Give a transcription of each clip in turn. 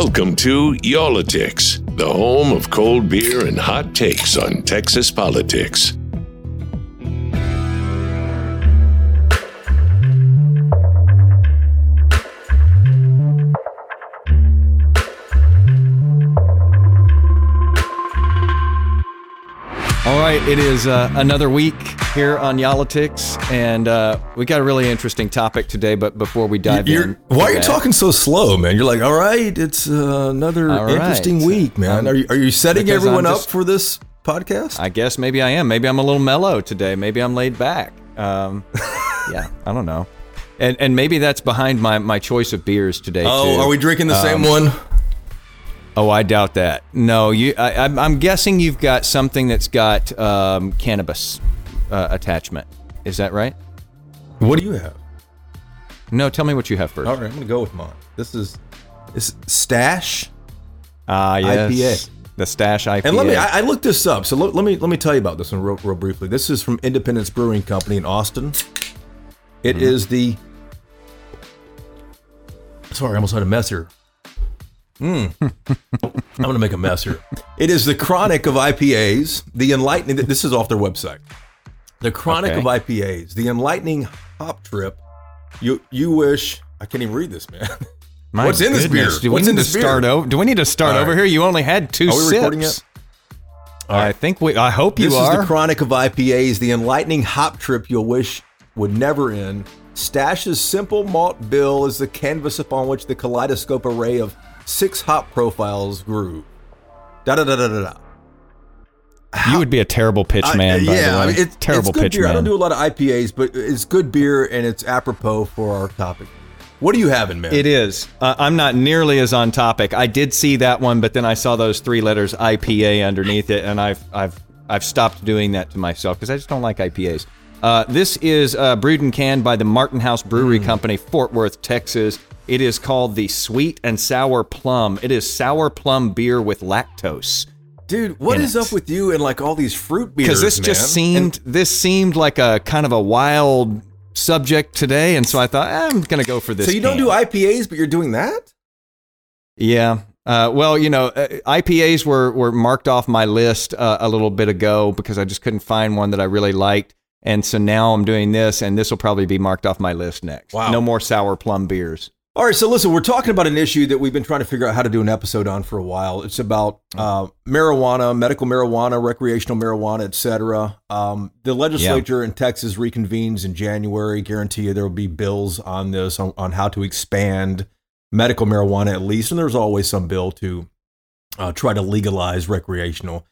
Welcome to Y'all-itics, the home of cold beer and hot takes on Texas politics. Right, it is uh, another week here on Y'all-itics, and uh, we got a really interesting topic today. But before we dive You're, in, why are you that- talking so slow, man? You're like, all right, it's uh, another right. interesting week, man. Um, are you are you setting everyone I'm up for this podcast? I guess maybe I am. Maybe I'm a little mellow today. Maybe I'm laid back. Um, yeah, I don't know. And and maybe that's behind my, my choice of beers today. oh, too. are we drinking the same Um, one? Oh, I doubt that. No, you. I, I'm, I'm guessing you've got something that's got um, cannabis uh, attachment. Is that right? What do you have? No, tell me what you have first. All right, I'm gonna go with mine. This is this Stash. Ah, yes. IPA. The Stash IPA. And let me, I, I looked this up. So let, let me let me tell you about this one real, real briefly. This is from Independence Brewing Company in Austin. It Mm-hmm. is the. Sorry, I almost had a mess here. Mm. I'm gonna make a mess here. It is the chronic of IPAs. The enlightening. This is off their website. The chronic Okay. of IPAs. The enlightening hop trip. You you wish I can't even read this, man. My What's in this beer? Do we What's need in to this beer? start over? Do we need to start All over here? You only had two Are we sips. I think we. I hope you This are. This is the chronic of IPAs, the enlightening hop trip you'll wish would never end. Stash's simple malt bill is the canvas upon which the kaleidoscope array of six hop profiles grew. Da da da da da da. you would be a terrible pitch I- man. by yeah, the way. I mean, it's terrible it's good pitch beer. I don't do a lot of IPAs, but it's good beer and it's apropos for our topic. What are you having, man? It is. Uh, I'm not nearly as on topic. I did see that one, but then I saw those three letters IPA underneath it, and I've I've I've stopped doing that to myself because I just don't like IPAs. Uh, this is uh, brewed and canned by the Martin House. Brewery Company, Fort Worth, Texas. It is called the Sweet and Sour Plum. It is sour plum beer with lactose. Dude, what is it. up with you and like all these fruit beers? because this man? just seemed this seemed like a kind of a wild subject today, and so I thought eh, I'm gonna go for this. So you don't do IPAs, but you're doing that? Yeah. Uh, well, you know, uh, IPAs were were marked off my list uh, a little bit ago because I just couldn't find one that I really liked, and so now I'm doing this, and this will probably be marked off my list next. Wow. No more sour plum beers. All right, so listen, we're talking about an issue that we've been trying to figure out how to do an episode on for a while. It's about uh, marijuana, medical marijuana, recreational marijuana, etc. Um, the legislature in Texas reconvenes in January. Guarantee you there will be bills on this on, on how to expand medical marijuana at least, and there's always some bill to uh, try to legalize recreational.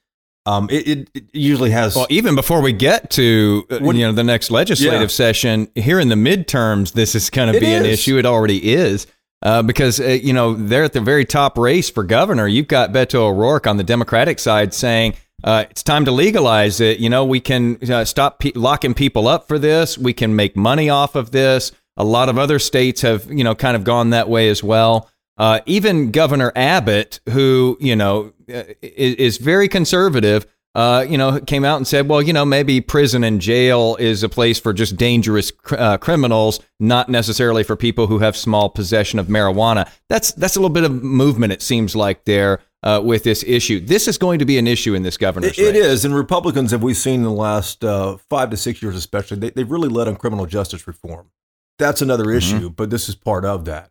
Um, it, it, it usually has Well, even before we get to uh, What- you know the next legislative Yeah. session here in the midterms, this is going to be an issue. It already is. Uh, because uh, you know they're at the very top race for governor. You've got Beto O'Rourke on the Democratic side saying uh, it's time to legalize it. You know we can uh, stop pe- locking people up for this. We can make money off of this. A lot of other states have you know kind of gone that way as well. Uh, even Governor Abbott, who you know uh, is, is very conservative, uh, you know, came out and said, well, you know, maybe prison and jail is a place for just dangerous cr- uh, criminals, not necessarily for people who have small possession of marijuana. That's that's a little bit of movement. It seems like there uh, with this issue. This is going to be an issue in this governor's It, it race. is, and Republicans have we seen in the last uh, five to six years, especially, they, they've really led on criminal justice reform. That's another issue, but this is part of that.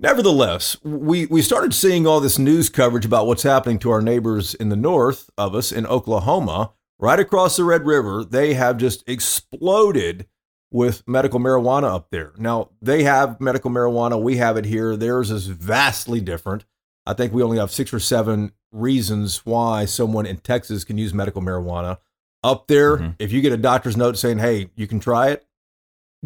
Nevertheless, we we started seeing all this news coverage about what's happening to our neighbors in the north of us in Oklahoma, right across the Red River. They have just exploded with medical marijuana up there. Now they have medical marijuana, we have it here. Theirs is vastly different. I think we only have six or seven reasons why someone in Texas can use medical marijuana. Up there, Mhm. if you get a doctor's note saying, hey, you can try it,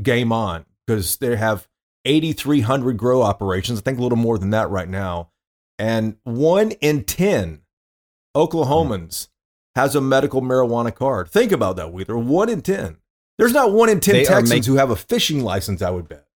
game on, because they have 8,300 grow operations. I think a little more than that right now. And one in 10 Oklahomans has a medical marijuana card. Think about that, Wheeler. One in 10. There's not one in 10 They Texans make- who have a fishing license, I would bet.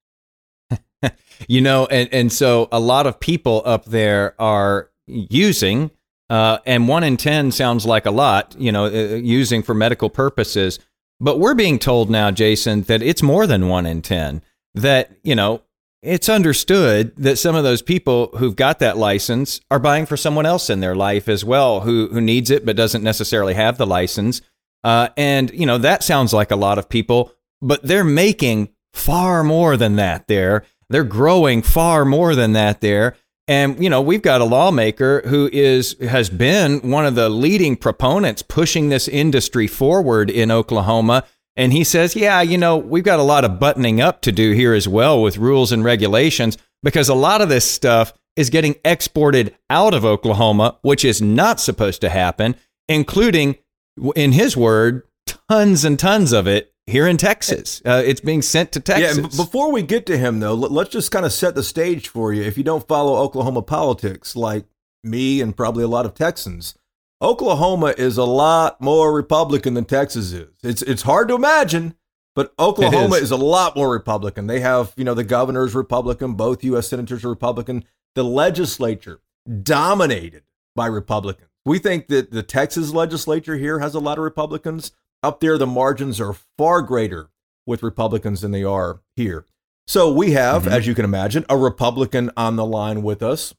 you know and and so a lot of people up there are using uh, and one in ten sounds like a lot you know uh, using for medical purposes but we're being told now jason that it's more than one in ten that you know it's understood that some of those people who've got that license are buying for someone else in their life as well who who needs it but doesn't necessarily have the license. Uh, and you know that sounds like a lot of people, but they're making far more than that there. They're growing far more than that there. And you know, we've got a lawmaker who is has been one of the leading proponents pushing this industry forward in Oklahoma. And he says, "Yeah, you know, we've got a lot of buttoning up to do here as well with rules and regulations because a lot of this stuff is getting exported out of Oklahoma, which is not supposed to happen, including in his word, tons and tons of it here in Texas. Uh, it's being sent to Texas. Yeah, before we get to him, though, let's just kind of set the stage for you. If you don't follow Oklahoma politics, like me and probably a lot of Texans, Oklahoma is a lot more Republican than Texas is. It's it's hard to imagine, but Oklahoma is. is a lot more Republican. They have, you know, the governor's Republican, both U.S. senators are Republican. The legislature dominated by Republicans. We think that the Texas legislature here has a lot of Republicans. Up there, the margins are far greater with Republicans than they are here. So we have, mm-hmm. as you can imagine, a Republican on the line with us.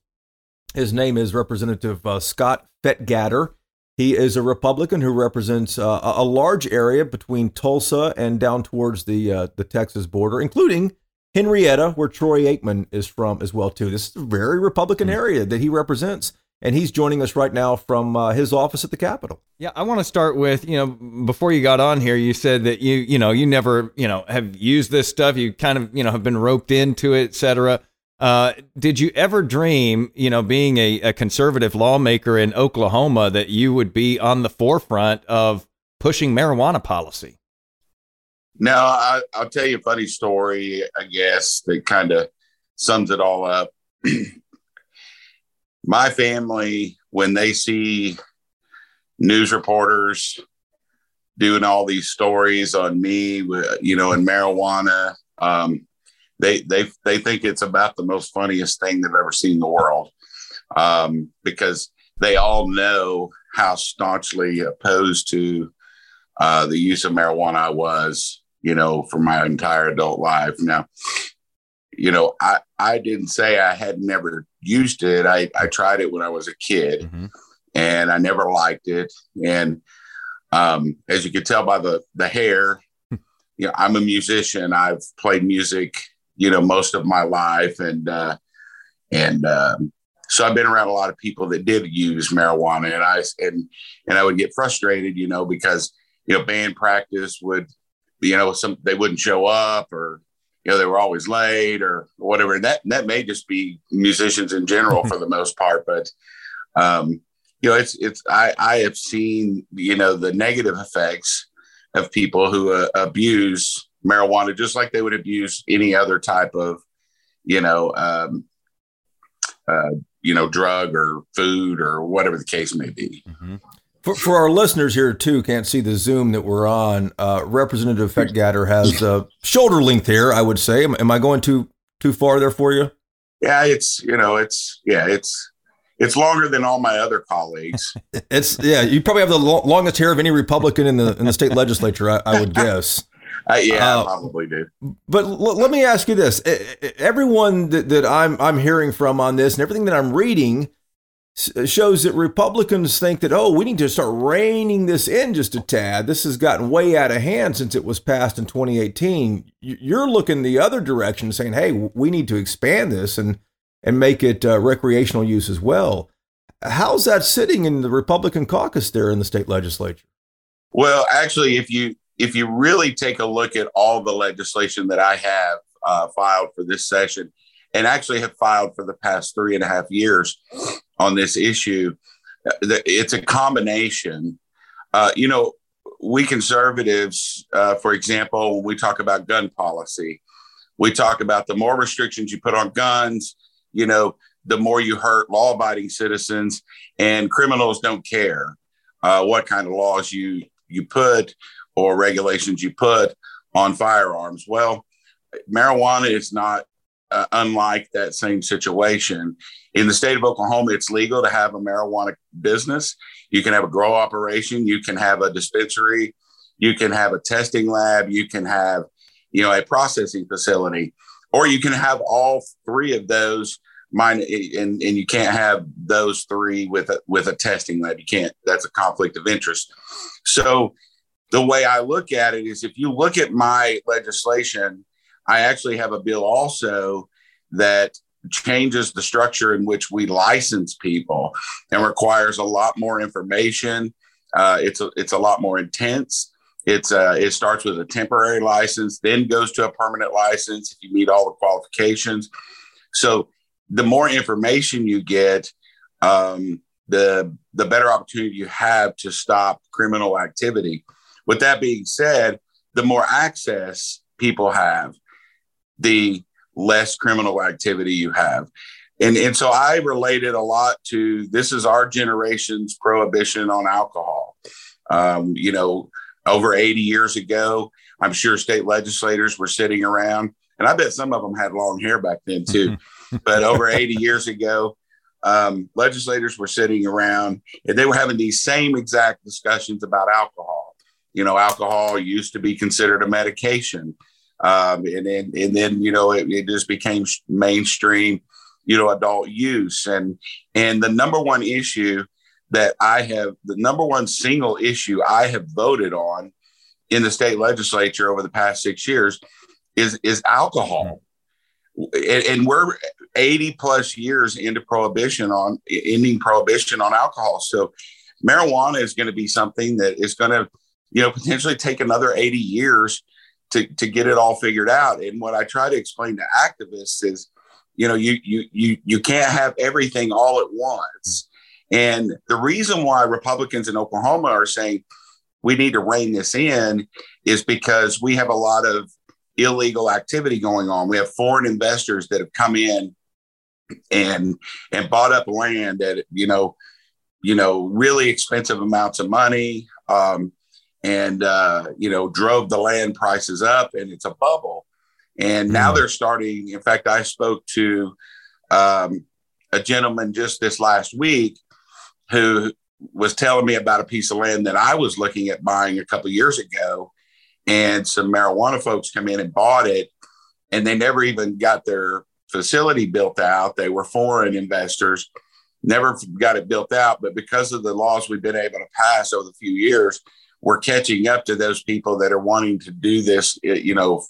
His name is Representative uh, Scott Fetgatter. He is a Republican who represents uh, a large area between Tulsa and down towards the uh, the Texas border, including Henryetta, where Troy Aikman is from as well too. This is a very Republican mm-hmm. area that he represents and he's joining us right now from uh, his office at the Capitol. Yeah, I want to start with you know before you got on here, you said that you you know you never you know have used this stuff. You kind of you know have been roped into it, etc. Uh, did you ever dream, you know, being a, a conservative lawmaker in Oklahoma, that you would be on the forefront of pushing marijuana policy? No, I, will tell you a funny story, I guess, that kind of sums it all up. my family, when they see news reporters doing all these stories on me, you know, and marijuana, um, they they they think it's about the most funniest thing they've ever seen in the world, um, because they all know how staunchly opposed to uh, the use of marijuana I was, you know, for my entire adult life. Now, you know, I, I didn't say I had never used it. I, I tried it when I was a kid mm-hmm. and I never liked it. And um, as you can tell by the, the hair, you know, I'm a musician. I've played music, you know, most of my life. And, uh, and, um, so I've been around a lot of people that did use marijuana and I, and, and I would get frustrated, you know, because, you know, band practice would, you know, some, they wouldn't show up or, you know they were always late or whatever. And that that may just be musicians in general for the most part, but um, you know it's it's I I have seen you know the negative effects of people who uh, abuse marijuana just like they would abuse any other type of you know um, uh, you know drug or food or whatever the case may be. Mm-hmm. For, for our listeners here too, can't see the Zoom that we're on. Uh, Representative Fetgatter has uh, shoulder length hair. I would say. Am, am, I going too too far there for you? Yeah, it's you know, it's yeah, it's it's longer than all my other colleagues. it's yeah, you probably have the lo- longest hair of any Republican in the in the state legislature. I, I would guess. Uh, yeah, uh, probably do. But l- let me ask you this: everyone that, that I'm I'm hearing from on this, and everything that I'm reading shows that Republicans think that, oh, we need to start reining this in just a tad. This has gotten way out of hand since it was passed in 2018. You're looking the other direction, saying, hey, we need to expand this and, and make it uh, recreational use as well. How's that sitting in the Republican caucus there in the state legislature? Well, actually, if you if you really take a look at all the legislation that I have uh, filed for this session, and actually have filed for the past three and a half years, on this issue. It's a combination. Uh, you know, we conservatives, uh, for example, when we talk about gun policy, we talk about the more restrictions you put on guns, you know, the more you hurt law abiding citizens, and criminals don't care uh, what kind of laws you, you put or regulations you put on firearms. Well, marijuana is not uh, unlike that same situation. In the state of Oklahoma, it's legal to have a marijuana business. You can have a grow operation, you can have a dispensary, you can have a testing lab, you can have, you know, a processing facility. or you can have all three of those mine and, and you can't have those three with a with a testing lab you can't that's a conflict of interest so the way i look at it is if you look at my legislation i actually have a bill also that changes the structure in which we license people and requires a lot more information uh, it's a, it's a lot more intense it's uh, it starts with a temporary license, then goes to a permanent license if you meet all the qualifications. So the more information you get, um, the the better opportunity you have to stop criminal activity. With that being said, the more access people have, the less criminal activity you have. And, and so I related a lot to this is our generation's prohibition on alcohol. Um, you know, over 80 years ago. I'm sure state legislators were sitting around, and I bet some of them had long hair back then too. but over 80 years ago, um, legislators were sitting around and they were having these same exact discussions about alcohol. You know, alcohol used to be considered a medication. Um, and then, and then, you know, it, it just became mainstream, you know, adult use. And, and the number one issue that I have the number one single issue I have voted on in the state legislature over the past six years is is alcohol, and, and we're eighty plus years into prohibition on ending prohibition on alcohol. So marijuana is going to be something that is going to you know potentially take another eighty years to to get it all figured out. And what I try to explain to activists is, you know, you you you you can't have everything all at once and the reason why Republicans in Oklahoma are saying we need to rein this in is because we have a lot of illegal activity going on. We have foreign investors that have come in and and bought up land at you know you know really expensive amounts of money um, and uh, you know drove the land prices up and it's a bubble and now mm. they're starting in fact i spoke to um, a gentleman just this last week who was telling me about a piece of land that I was looking at buying a couple years ago. And some marijuana folks come in and bought it, and they never even got their facility built out. They were foreign investors, never got it built out. But because of the laws we've been able to pass over the few years, we're catching up to those people that are wanting to do this, you know,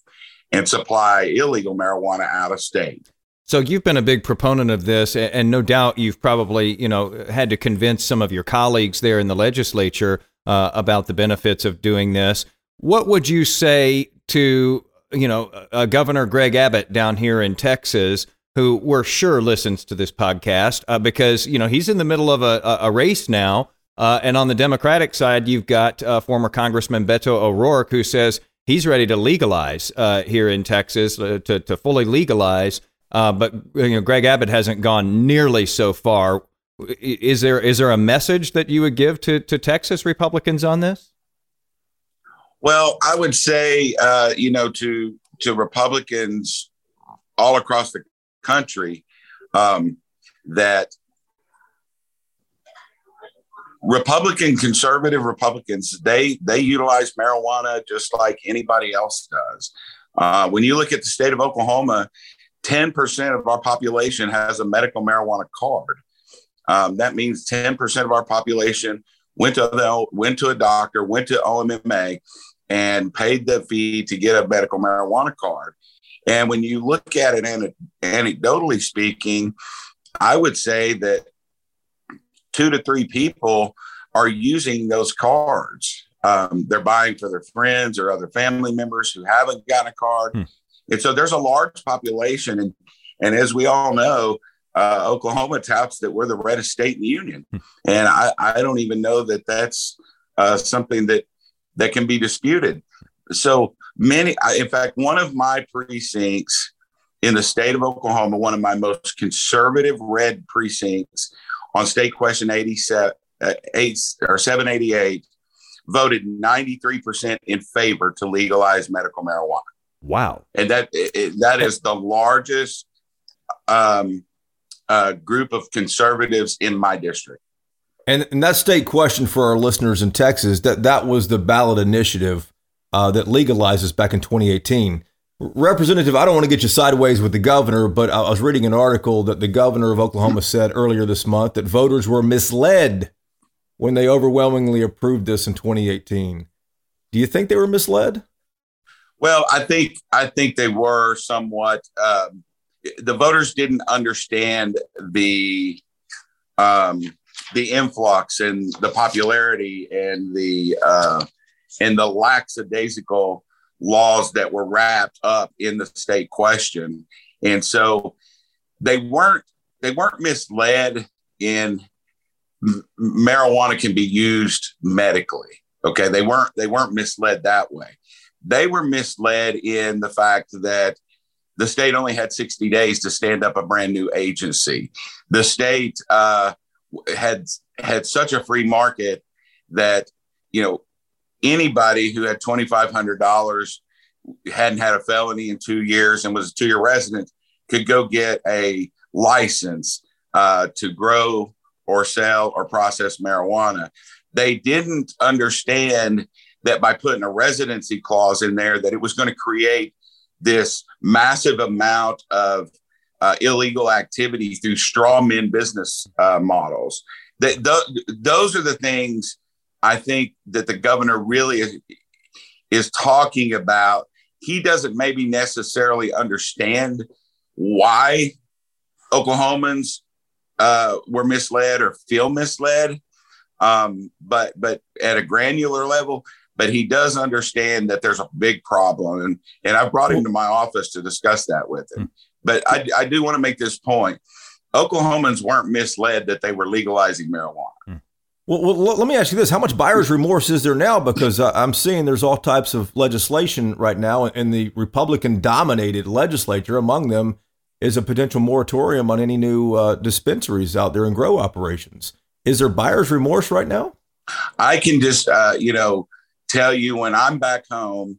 and supply illegal marijuana out of state. So you've been a big proponent of this, and no doubt you've probably you know had to convince some of your colleagues there in the legislature uh, about the benefits of doing this. What would you say to you know uh, Governor Greg Abbott down here in Texas, who we're sure listens to this podcast uh, because you know he's in the middle of a, a race now, uh, and on the Democratic side you've got uh, former Congressman Beto O'Rourke who says he's ready to legalize uh, here in Texas to to fully legalize. Uh, but you know, Greg Abbott hasn't gone nearly so far. Is there is there a message that you would give to to Texas Republicans on this? Well, I would say, uh, you know, to to Republicans all across the country, um, that Republican conservative Republicans they they utilize marijuana just like anybody else does. Uh, when you look at the state of Oklahoma, 10% of our population has a medical marijuana card. Um, that means 10% of our population went to the, went to a doctor, went to OMMA, and paid the fee to get a medical marijuana card. And when you look at it anecdotally speaking, I would say that two to three people are using those cards. Um, they're buying for their friends or other family members who haven't gotten a card. Hmm. And so there's a large population. And, and as we all know, uh, Oklahoma touts that we're the reddest state in the union. Hmm. And I, I don't even know that that's uh, something that, that can be disputed. So many, in fact, one of my precincts in the state of Oklahoma, one of my most conservative red precincts on state question 87, uh, 8, or 788 voted 93% in favor to legalize medical marijuana. Wow. And that it, that is the largest um, uh, group of conservatives in my district. And, and that state question for our listeners in Texas that that was the ballot initiative uh, that legalizes back in 2018. Representative, I don't want to get you sideways with the governor, but I was reading an article that the governor of Oklahoma said earlier this month that voters were misled when they overwhelmingly approved this in 2018. Do you think they were misled? Well, I think I think they were somewhat. Um, the voters didn't understand the um, the influx and the popularity and the uh, and the lackadaisical laws that were wrapped up in the state question. And so they weren't they weren't misled in marijuana can be used medically. Okay, they weren't they weren't misled that way. They were misled in the fact that the state only had 60 days to stand up a brand new agency. The state uh, had had such a free market that you know anybody who had $2,500, hadn't had a felony in two years, and was a two year resident could go get a license uh, to grow or sell or process marijuana. They didn't understand that by putting a residency clause in there, that it was going to create this massive amount of uh, illegal activity through straw men business uh, models. That th- those are the things I think that the governor really is, talking about. He doesn't maybe necessarily understand why Oklahomans uh, were misled or feel misled, um, but but at a granular level. But he does understand that there's a big problem, and and I brought him to my office to discuss that with him. But I, I do want to make this point: Oklahomans weren't misled that they were legalizing marijuana. Well, well, let me ask you this: How much buyer's remorse is there now? Because uh, I'm seeing there's all types of legislation right now in the Republican-dominated legislature. Among them is a potential moratorium on any new uh, dispensaries out there and grow operations. Is there buyer's remorse right now? I can just, uh, you know, tell you when I'm back home,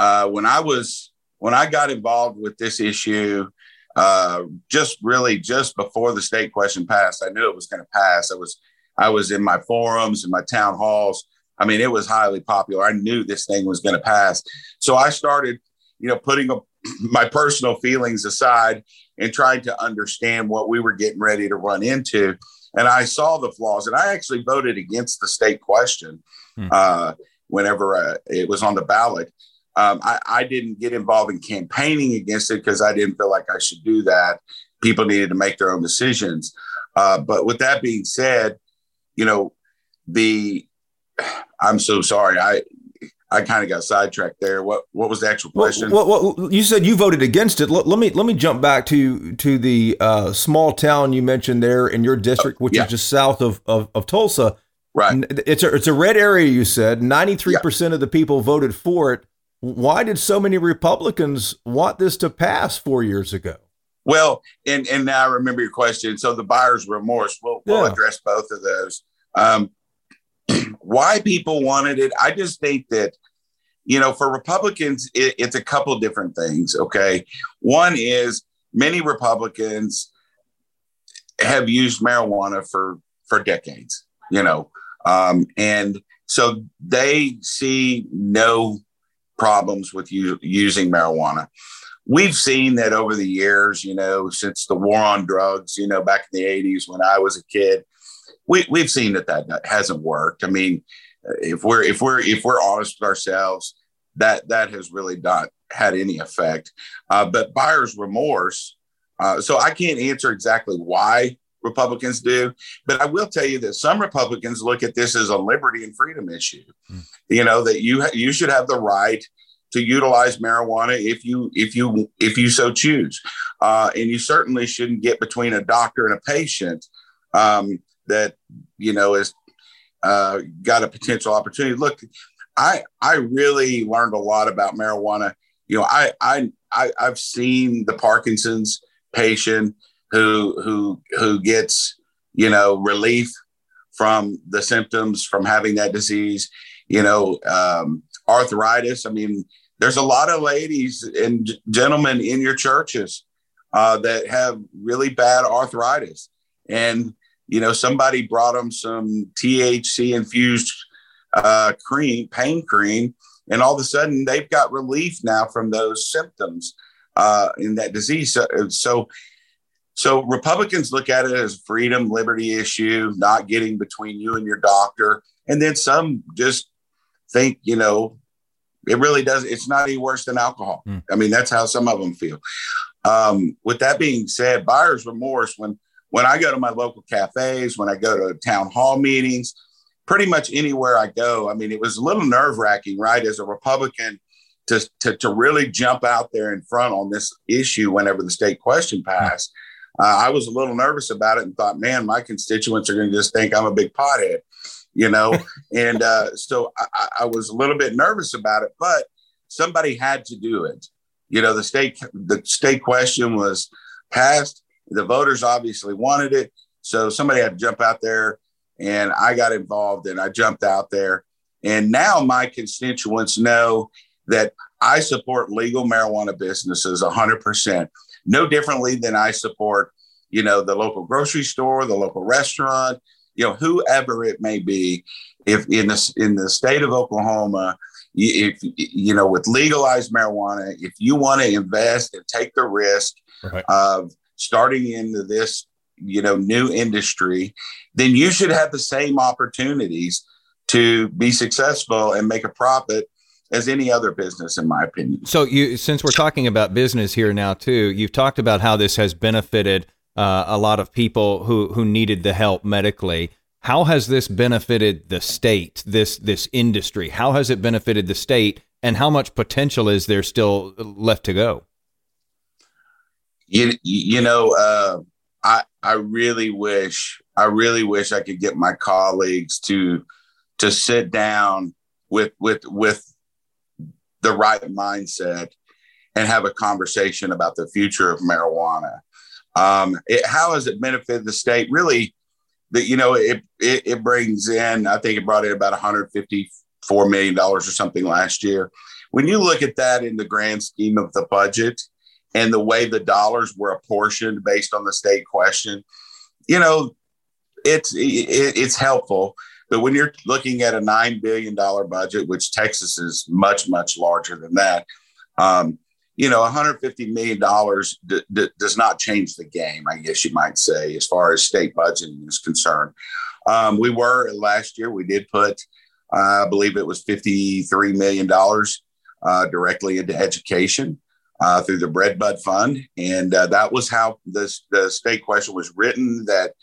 uh, when I was when I got involved with this issue, uh, just really just before the state question passed, I knew it was going to pass. I was I was in my forums and my town halls. I mean, it was highly popular. I knew this thing was going to pass. So I started, you know, putting a, my personal feelings aside and trying to understand what we were getting ready to run into. And I saw the flaws, and I actually voted against the state question hmm. uh, whenever uh, it was on the ballot. Um, I, I, didn't get involved in campaigning against it because I didn't feel like I should do that. People needed to make their own decisions. Uh, but with that being said, you know, the I'm so sorry. I I kind of got sidetracked there. What what was the actual question? Well, well, well you said you voted against it. Let, let, me let me jump back to to the uh, small town you mentioned there in your district, which yeah. is just south of, of, of Tulsa. Right. It's a it's a red area. You said ninety three percent of the people voted for it. Why did so many Republicans want this to pass four years ago? Well, and and now I remember your question. So the buyer's remorse. We'll, we'll address both of those. Um, why people wanted it, I just think that, you know, for Republicans, it, it's a couple different things. Okay. One is many Republicans have used marijuana for, for decades, you know, um, and so they see no problems with you using marijuana. We've seen that over the years, you know, since the war on drugs, you know, back in the 80s when I was a kid, we, we've seen that that hasn't worked. I mean, if we're if we're if we're honest with ourselves, that that has really not had any effect. Uh, but buyer's remorse. Uh, so I can't answer exactly why Republicans do, but I will tell you that some Republicans look at this as a liberty and freedom issue. Mm. You know that you you should have the right to utilize marijuana if you if you if you so choose, uh, and you certainly shouldn't get between a doctor and a patient. Um, that you know has uh, got a potential opportunity. Look, I I really learned a lot about marijuana. You know, I I, I I've seen the Parkinson's patient who who who gets you know relief from the symptoms from having that disease. You know, um, arthritis. I mean, there's a lot of ladies and gentlemen in your churches uh, that have really bad arthritis, and you know, somebody brought them some THC infused uh, cream, pain cream, and all of a sudden they've got relief now from those symptoms uh, in that disease. So, so, so Republicans look at it as freedom, liberty issue, not getting between you and your doctor, and then some just think, you know, it really does. It's not any worse than alcohol. Mm. I mean, that's how some of them feel. Um, with that being said, buyer's remorse when when I go to my local cafes, when I go to town hall meetings, pretty much anywhere I go. I mean, it was a little nerve wracking, right? As a Republican, to, to, to really jump out there in front on this issue whenever the state question passed. Uh, I was a little nervous about it and thought, man, my constituents are going to just think I'm a big pothead, you know? and uh, so I, I was a little bit nervous about it, but somebody had to do it. You know, the state the state question was passed. The voters obviously wanted it, so somebody had to jump out there, and I got involved, and I jumped out there, and now my constituents know that I support legal marijuana businesses 100%, no differently than I support, you know, the local grocery store, the local restaurant, you know, whoever it may be. If in the in the state of Oklahoma, if you know, with legalized marijuana, if you want to invest and take the risk right. of starting into this, you know, new industry, then you should have the same opportunities to be successful and make a profit as any other business, in my opinion. So, you since we're talking about business here now too, you've talked about how this has benefited uh, a lot of people who who needed the help medically. How has this benefited the state? This this industry? How has it benefited the state? And how much potential is there still left to go? You you know, uh, I I really wish I really wish I could get my colleagues to to sit down with with with the right mindset and have a conversation about the future of marijuana. Um, it, how has it benefited the state? Really, that you know, it, it, it brings in. I think it brought in about 154 million dollars or something last year. When you look at that in the grand scheme of the budget and the way the dollars were apportioned based on the state question, you know, it's it, it's helpful. But when you're looking at a $9 billion budget, which Texas is much, much larger than that, um, you know, $150 million d- d- does not change the game, I guess you might say, as far as state budgeting is concerned. Um, we were last year, we did put, uh, I believe it was $53 million uh, directly into education. Uh, through the Bread Bud Fund, and uh, that was how this, the state question was written. That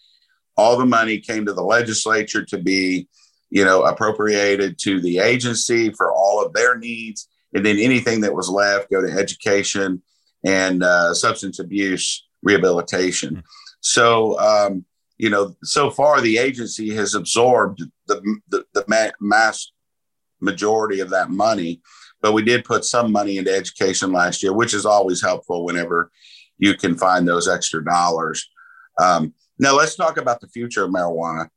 all the money came to the legislature to be, you know, appropriated to the agency for all of their needs, and then anything that was left go to education and uh, substance abuse rehabilitation. Mm-hmm. So, um, you know, so far the agency has absorbed the the, the ma- mass majority of that money, but we did put some money into education last year, which is always helpful whenever you can find those extra dollars. Um, now, let's talk about the future of marijuana.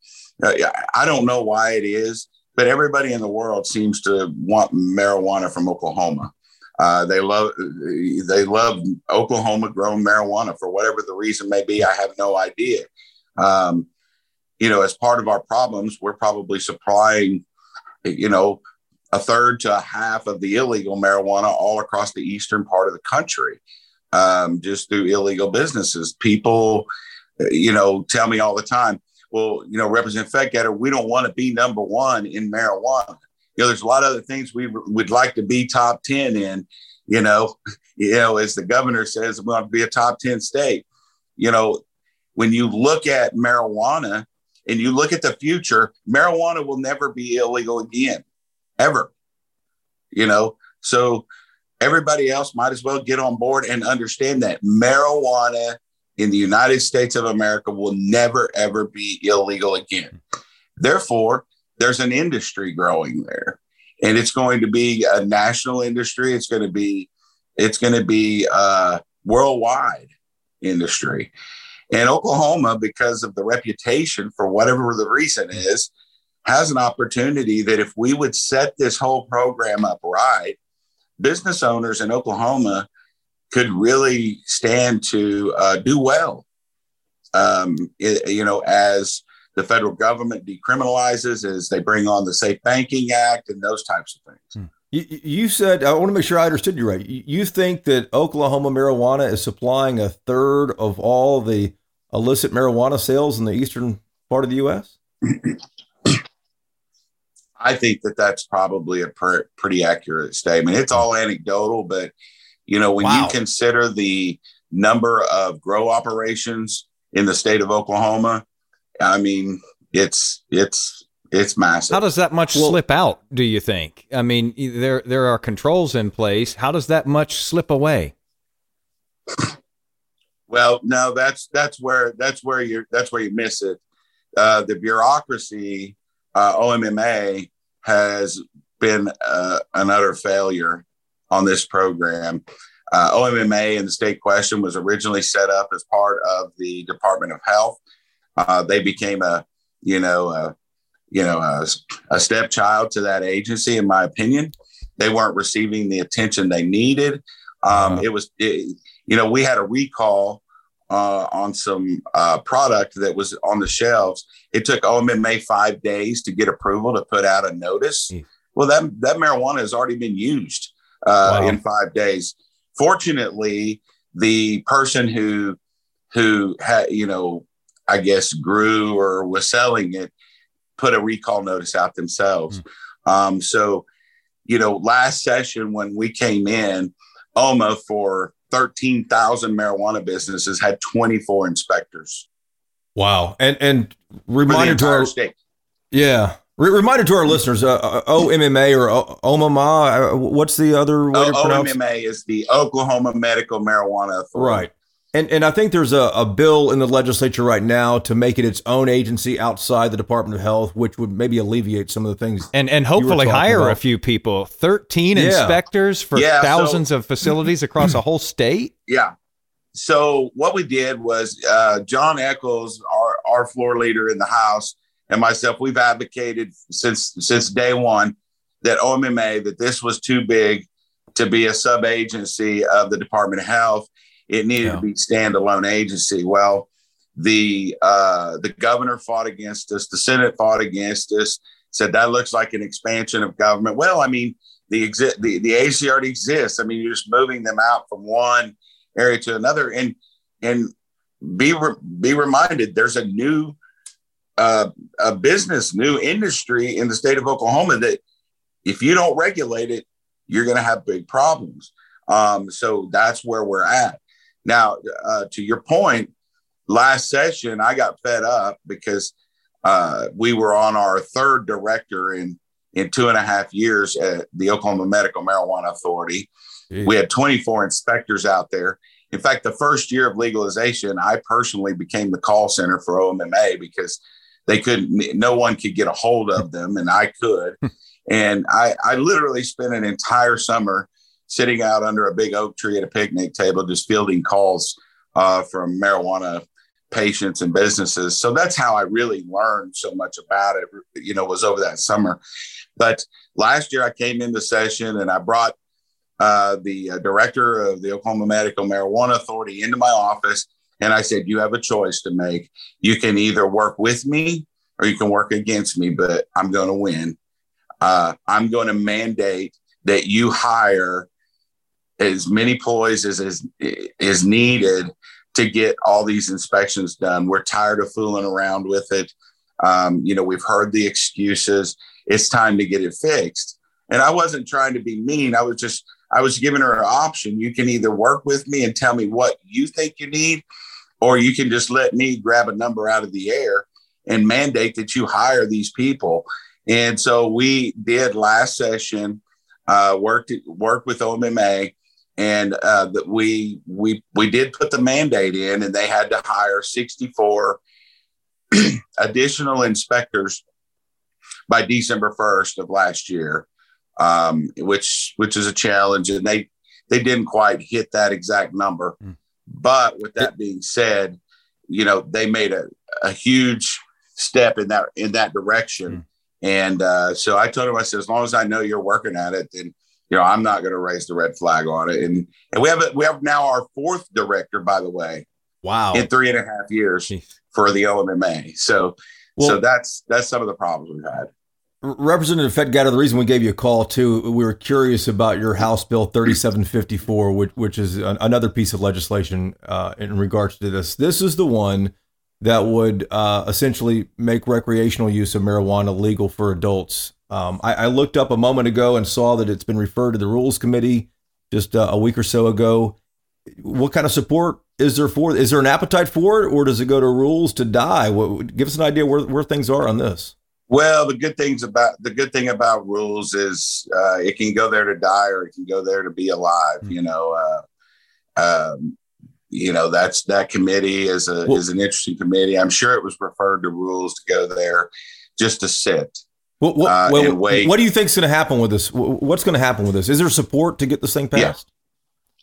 Uh, I don't know why it is, but everybody in the world seems to want marijuana from Oklahoma. Uh, they love they love Oklahoma grown marijuana for whatever the reason may be. I have no idea. Um, you know, as part of our problems, we're probably supplying, you know, a third to a half of the illegal marijuana all across the eastern part of the country, um, just through illegal businesses. People you know, tell me all the time, well, you know, Representative Fetgatter, we don't want to be number one in marijuana. You know, there's a lot of other things we would like to be top 10 in, you know, you know, as the governor says, we want to be a top 10 state. You know, when you look at marijuana and you look at the future, marijuana will never be illegal again, ever. You know, so everybody else might as well get on board and understand that marijuana in the United States of America will never, ever be illegal again. Therefore, there's an industry growing there. And it's going to be a national industry. It's going to be, it's going to be a worldwide industry. And Oklahoma, because of the reputation for whatever the reason is, has an opportunity that if we would set this whole program up right, business owners in Oklahoma could really stand to uh, do well. Um, it, you know, as the federal government decriminalizes, as they bring on the Safe Banking Act and those types of things. Hmm. You, you said I want to make sure I understood you right. You think that Oklahoma marijuana is supplying a third of all the illicit marijuana sales in the eastern part of the U.S. I think that that's probably a per, pretty accurate statement. It's all anecdotal, but you know when wow. you consider the number of grow operations in the state of Oklahoma, I mean it's it's it's massive. How does that much well, slip out? Do you think? I mean, there there are controls in place. How does that much slip away? Well, no, that's that's where that's where you that's where you miss it. Uh, the bureaucracy, uh, OMMA, has been uh, an utter failure on this program. Uh, OMMA and the state question was originally set up as part of the Department of Health. Uh, they became a you know a, you know a, a stepchild to that agency, in my opinion. They weren't receiving the attention they needed. Um, It was it, you know, we had a recall uh, on some uh, product that was on the shelves. It took OMMA five days to get approval to put out a notice. Well, that that marijuana has already been used uh, wow. in five days. Fortunately, the person who who had you know I guess grew or was selling it put a recall notice out themselves. Mm. Um, so you know, last session when we came in, OMMA for 13,000 marijuana businesses had 24 inspectors. Wow. And and reminder to our state. Yeah. Re- reminder to our listeners, uh, uh OMMA or o- OMMA, uh, what's the other way o- to pronounce? OMMA is the Oklahoma Medical Marijuana Authority. Right. And and I think there's a, a bill in the legislature right now to make it its own agency outside the Department of Health, which would maybe alleviate some of the things. And and hopefully hire about. a few people. Thirteen yeah. inspectors for yeah, thousands so, of facilities across a whole state. Yeah. So what we did was uh, Jon Echols, our our floor leader in the House, and myself, we've advocated since since day one that OMMA that this was too big to be a sub agency of the Department of Health it needed yeah. to be standalone agency. Well, the uh, the governor fought against us. The Senate fought against us. Said that looks like an expansion of government. Well, I mean, the exist the the agency already exists. I mean, you're just moving them out from one area to another, and and be re- be reminded there's a new uh, a business, new industry in the state of Oklahoma that if you don't regulate it, you're going to have big problems. Um, so that's where we're at. Now, uh, to your point, last session I got fed up because uh, we were on our third director in in two and a half years at the Oklahoma Medical Marijuana Authority. Jeez. We had 24 inspectors out there. In fact, the first year of legalization, I personally became the call center for OMMA because they couldn't, no one could get a hold of them, and I could. and I, I literally spent an entire summer sitting out under a big oak tree at a picnic table, just fielding calls uh, from marijuana patients and businesses. So that's how I really learned so much about it, you know, was over that summer. But last year I came into session and I brought uh, the uh, director of the Oklahoma Medical Marijuana Authority into my office. And I said, You have a choice to make. You can either work with me or you can work against me, but I'm going to win. Uh, I'm going to mandate that you hire as many employees as is, is needed to get all these inspections done. We're tired of fooling around with it. Um, you know, we've heard the excuses. It's time to get it fixed. And I wasn't trying to be mean. I was just, I was giving her an option. You can either work with me and tell me what you think you need, or you can just let me grab a number out of the air and mandate that you hire these people. And so we did last session, uh, worked worked with OMMA and uh, that we we we did put the mandate in, and they had to hire 64 additional inspectors by December 1st of last year, um, which which is a challenge, and they they didn't quite hit that exact number. Mm. But with that being said, you know they made a, a huge step in that in that direction. Mm. And uh, so I told him, I said, as long as I know you're working at it, then you know, I'm not going to raise the red flag on it. And and we have a, we have now our fourth director, by the way. Wow. In three and a half years Jeez. for the OMMA. So well, so that's that's some of the problems we've had. Representative Fetgatter, the reason we gave you a call too, we were curious about your House Bill 3754, which, which is an, another piece of legislation uh, in regards to this. This is the one that would uh, essentially make recreational use of marijuana legal for adults. Um, I, I, looked up a moment ago and saw that it's been referred to the Rules Committee just uh, a week or so ago. What kind of support is there for? Is there an appetite for it, or does it go to Rules to die? What, give us an idea where, where things are on this. Well, the good things about the good thing about rules is uh, it can go there to die or it can go there to be alive. Mm-hmm. You know, uh, um, you know that's that committee is a well, is an interesting committee. I'm sure it was referred to rules to go there just to sit. What, what, uh, well, what do you think is going to happen with this? What's going to happen with this? Is there support to get this thing passed?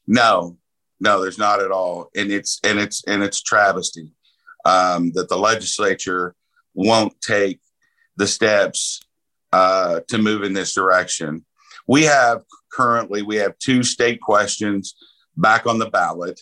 Yeah. No, no, there's not at all, and it's and it's and it's travesty um, that the legislature won't take the steps uh, to move in this direction. We have currently we have two state questions back on the ballot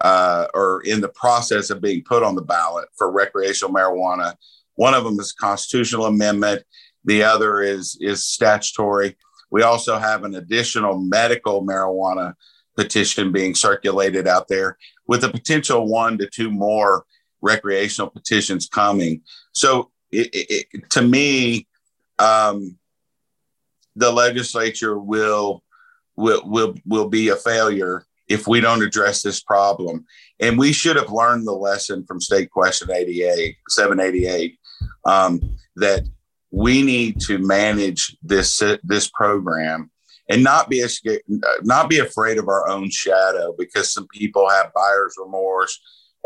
uh, or in the process of being put on the ballot for recreational marijuana. One of them is constitutional amendment. The other is is statutory. We also have an additional medical marijuana petition being circulated out there with a potential one to two more recreational petitions coming. So it, it, to me, um, the legislature will will will will be a failure if we don't address this problem. And we should have learned the lesson from State Question 88, 788, um, that we need to manage this this program and not be not be afraid of our own shadow because some people have buyer's remorse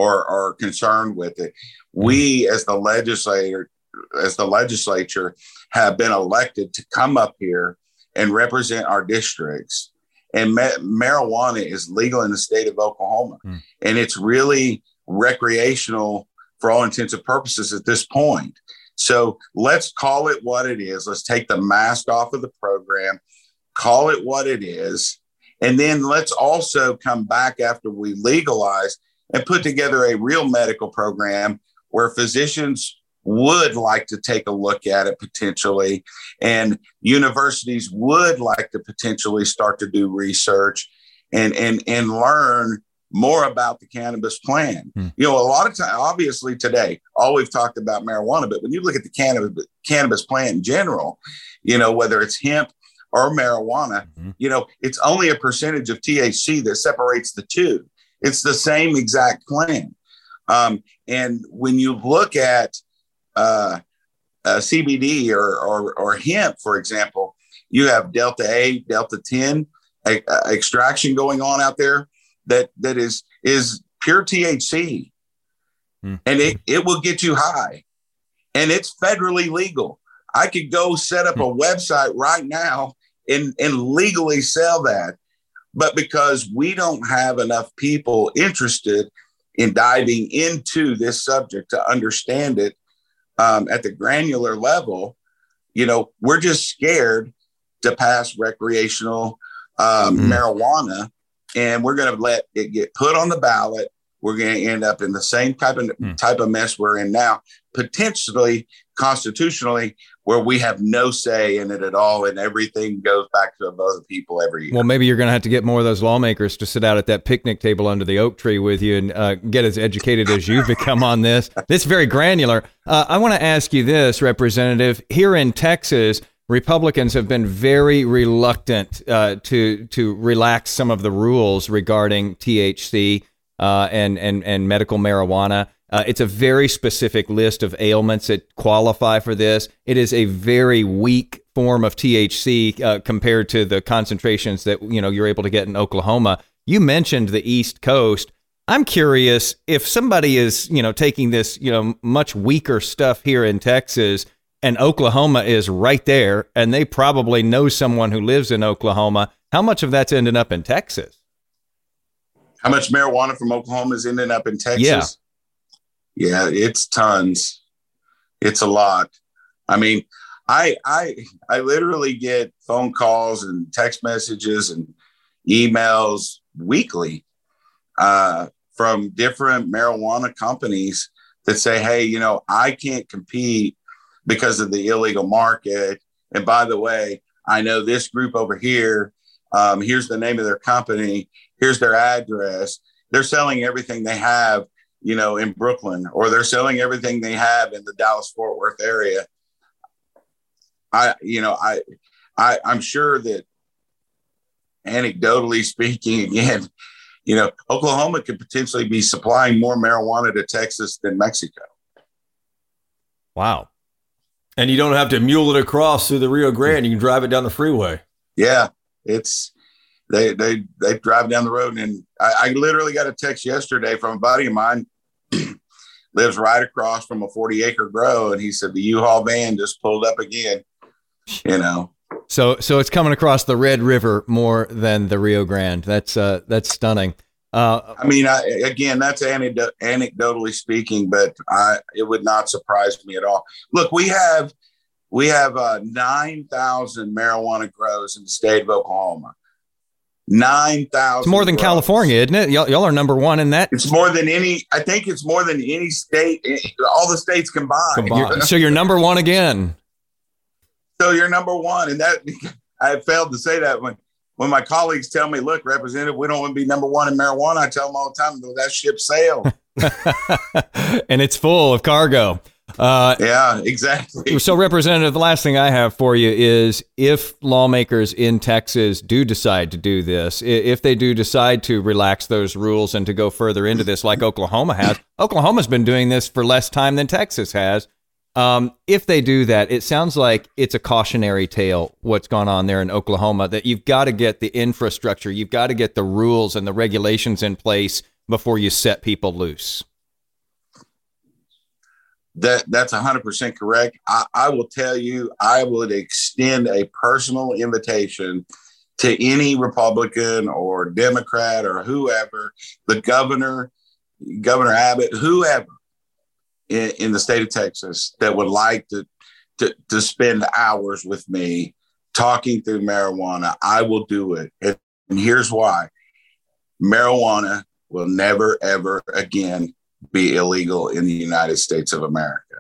or are concerned with it. We, as the legislator, as the legislature, have been elected to come up here and represent our districts. And ma- marijuana is legal in the state of Oklahoma, mm. and it's really recreational for all intents and purposes at this point. So let's call it what it is. Let's take the mask off of the program, call it what it is. And then let's also come back after we legalize and put together a real medical program where physicians would like to take a look at it potentially, and universities would like to potentially start to do research and and and learn more about the cannabis plan. Hmm. You know, a lot of time, obviously today, all we've talked about marijuana, but when you look at the cannabis cannabis plant in general, you know, whether it's hemp or marijuana, mm-hmm. you know, it's only a percentage of THC that separates the two. It's the same exact plant. Um, and when you look at uh, uh, CBD or, or, or hemp, for example, you have delta 8, delta 10 uh, extraction going on out there that that is is pure THC, mm-hmm. and it it will get you high, and it's federally legal. I could go set up a hmm. website right now and and legally sell that, but because we don't have enough people interested in diving into this subject to understand it um, at the granular level, you know, we're just scared to pass recreational um, mm-hmm. marijuana and we're going to let it get put on the ballot. We're going to end up in the same type of mm. type of mess we're in now, potentially constitutionally, where we have no say in it at all, and everything goes back to other people every year. Well, maybe you're going to have to get more of those lawmakers to sit out at that picnic table under the oak tree with you and uh, get as educated as you've become on this. This very granular. Uh, I want to ask you this, Representative. Here in Texas, Republicans have been very reluctant uh, to to relax some of the rules regarding THC uh, and and and medical marijuana. Uh, it's a very specific list of ailments that qualify for this. It is a very weak form of THC uh, compared to the concentrations that you know you're able to get in Oklahoma. You mentioned the East Coast. I'm curious if somebody is you know taking this you know much weaker stuff here in Texas and Oklahoma is right there, and they probably know someone who lives in Oklahoma. How much of that's ending up in Texas? How much marijuana from Oklahoma is ending up in Texas? Yeah, yeah, it's tons. It's a lot. I mean, I I I literally get phone calls and text messages and emails weekly uh, from different marijuana companies that say, "Hey, you know, I can't compete because of the illegal market. And by the way, I know this group over here. Um, here's the name of their company. Here's their address. They're selling everything they have, you know, in Brooklyn, or they're selling everything they have in the Dallas Fort Worth area. I, you know, I, I, I'm sure that anecdotally speaking, again, you know, Oklahoma could potentially be supplying more marijuana to Texas than Mexico. Wow. And you don't have to mule it across through the Rio Grande. You can drive it down the freeway. Yeah, it's they they they drive down the road, and I, I literally got a text yesterday from a buddy of mine. lives right across from a 40 acre grow and he said the u-haul van just pulled up again you know so so it's coming across the red river more than the rio grande that's uh that's stunning uh, I mean, I, again, that's anecdotally speaking, but I, it would not surprise me at all. Look, we have we have uh, nine thousand marijuana grows in the state of Oklahoma. Nine thousand. It's more than grows. California, isn't it? Y'all, y'all are number one in that. It's more than any. I think it's more than any state, eh, all the states combined. combined. so you're number one again. So you're number one, and that I failed to say that when when my colleagues tell me, look, representative, we don't want to be number one in marijuana, I tell them all the time, that ship sailed. and it's full of cargo. Uh, yeah, exactly. So, Representative, the last thing I have for you is if lawmakers in Texas do decide to do this, if they do decide to relax those rules and to go further into this, like Oklahoma has, Oklahoma's been doing this for less time than Texas has. Um, if they do that, it sounds like it's a cautionary tale what's gone on there in Oklahoma that you've got to get the infrastructure, you've got to get the rules and the regulations in place before you set people loose. That that's 100% correct. I, I will tell you, I would extend a personal invitation to any Republican or Democrat or whoever, the governor, Governor Abbott, whoever in, in the state of Texas that would like to, to, to spend hours with me talking through marijuana, I will do it. And, and here's why marijuana will never, ever again be illegal in the United States of America.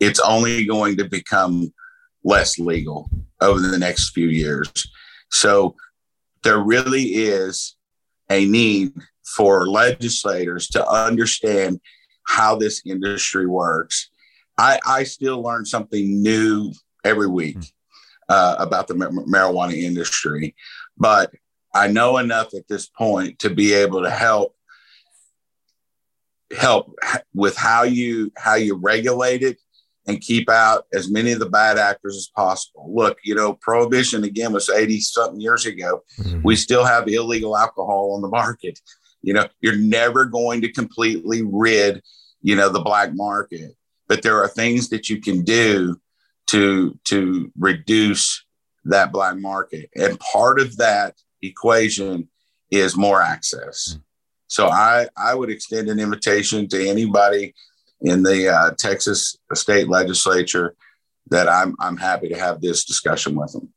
It's only going to become less legal over the next few years. So there really is a need for legislators to understand how this industry works. I, I still learn something new every week hmm. uh, about the marijuana industry, but I know enough at this point to be able to help help with how you how you regulate it and keep out as many of the bad actors as possible. Look, you know, prohibition again was 80 something years ago. Mm-hmm. We still have illegal alcohol on the market. You know, you're never going to completely rid you know the black market but there are things that you can do to to reduce that black market and part of that equation is more access mm. So i i would extend an invitation to anybody in the uh, texas state legislature that i'm i'm happy to have this discussion with them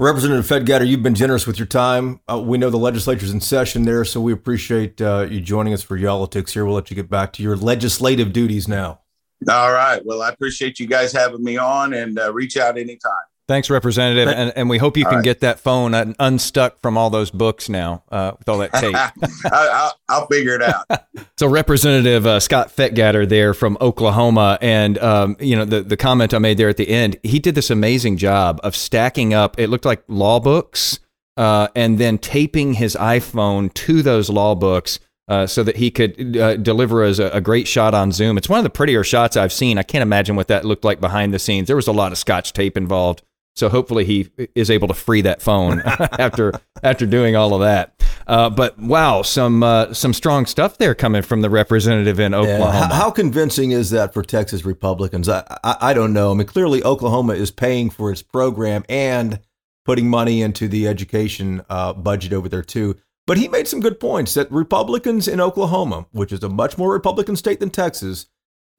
Representative Fetgatter, you've been generous with your time. Uh, we know the legislature's in session there, so we appreciate uh, you joining us for Y'all-itics here. We'll let you get back to your legislative duties now. All right. Well, I appreciate you guys having me on and uh, reach out anytime. Thanks, Representative, and, and we hope you can right. get that phone unstuck from all those books now uh, with all that tape. I, will figure it out. so, Representative uh, Scott Fetgatter there from Oklahoma, and um, you know the the comment I made there at the end, he did this amazing job of stacking up. It looked like law books, uh, and then taping his iPhone to those law books. Uh, so that he could uh, deliver us a, a, great shot on Zoom. It's one of the prettier shots I've seen. I can't imagine what that looked like behind the scenes. There was a lot of scotch tape involved. So hopefully he is able to free that phone after after doing all of that. Uh, but wow, some uh, some strong stuff there coming from the representative in Oklahoma. Yeah. How, how, convincing is that for Texas Republicans? I, I, I don't know. I mean, clearly Oklahoma is paying for its program and putting money into the education uh, budget over there too. But he made some good points that Republicans in Oklahoma, which is a much more Republican state than Texas,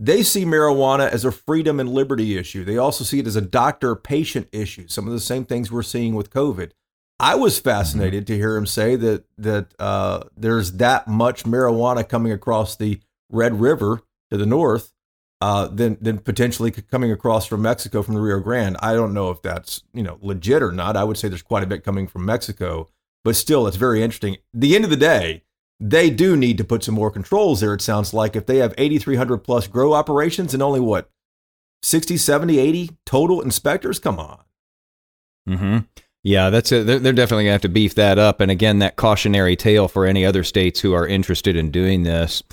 they see marijuana as a freedom and liberty issue. They also see it as a doctor patient issue, some of the same things we're seeing with COVID. I was fascinated to hear him say that that uh, there's that much marijuana coming across the Red River to the north uh, than than potentially coming across from Mexico from the Rio Grande. I don't know if that's you know legit or not. I would say there's quite a bit coming from Mexico, but still, it's very interesting. the end of the day, they do need to put some more controls there. It sounds like if they have 8,300 plus grow operations and only what 60, 70, 80 total inspectors, come on. Mm-hmm. Yeah, that's it. They're, they're definitely going to have to beef that up. And again, that cautionary tale for any other states who are interested in doing this.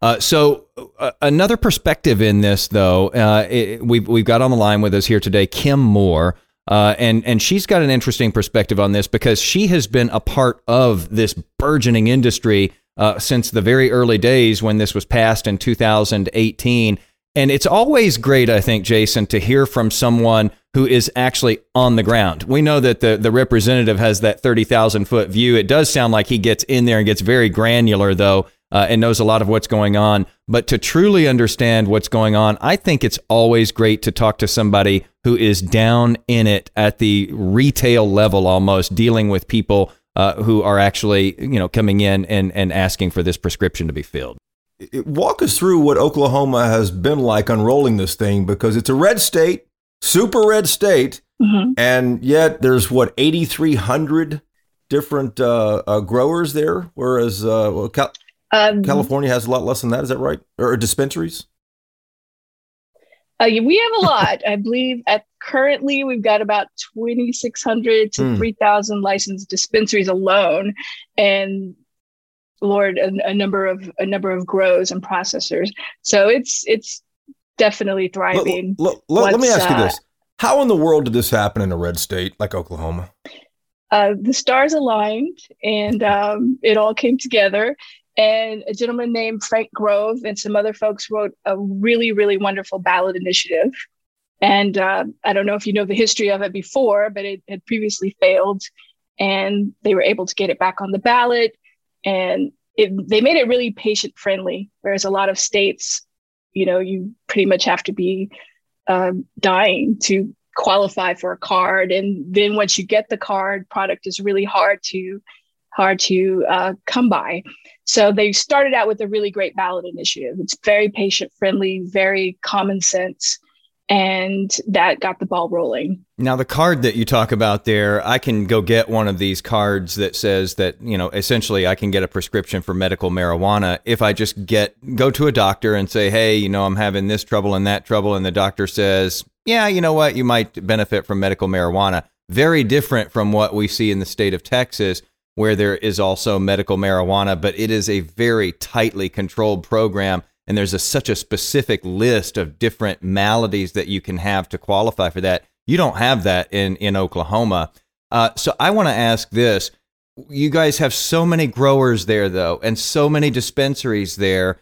Uh, so uh, another perspective in this, though, uh, it, we've we've got on the line with us here today, Kim Moore, uh, and and she's got an interesting perspective on this because she has been a part of this burgeoning industry uh, since the very early days when this was passed in 2018. And it's always great, I think, Jason, to hear from someone who is actually on the ground. We know that the, the representative has that 30,000 foot view. It does sound like he gets in there and gets very granular, though, uh, and knows a lot of what's going on. But to truly understand what's going on, I think it's always great to talk to somebody who is down in it at the retail level almost, dealing with people uh, who are actually, you know, coming in and, and asking for this prescription to be filled. Walk us through what Oklahoma has been like unrolling this thing because it's a red state, super red state, mm-hmm. and yet there's what 8,300 different uh, uh, growers there, whereas uh, well, Cal- um, California has a lot less than that. Is that right? Or dispensaries? Uh, we have a lot. I believe at currently we've got about 2,600 to mm. 3,000 licensed dispensaries alone, and Lord, a, a, number of a number of grows and processors. So it's it's definitely thriving. Let, let, let me ask uh, you this: How in the world did this happen in a red state like Oklahoma? Uh, the stars aligned, and um, it all came together and a gentleman named Frank Grove and some other folks wrote a really, really wonderful ballot initiative. And uh, I don't know if you know the history of it before, but it had previously failed, and they were able to get it back on the ballot. And it, they made it really patient friendly, whereas a lot of states, you know, you pretty much have to be um, dying to qualify for a card, and then once you get the card, product is really hard to hard to uh, come by. So they started out with a really great ballot initiative. It's very patient friendly, very common sense, and that got the ball rolling. Now, the card that you talk about there, I can go get one of these cards that says that, you know, essentially I can get a prescription for medical marijuana if I just get go to a doctor and say, "Hey, you know, I'm having this trouble and that trouble," and the doctor says, "Yeah, you know what? You might benefit from medical marijuana." Very different from what we see in the state of Texas where there is also medical marijuana, but it is a very tightly controlled program. And there's a, such a specific list of different maladies that you can have to qualify for that. You don't have that in, in Oklahoma. Uh, so I want to ask this. You guys have so many growers there, though, and so many dispensaries there.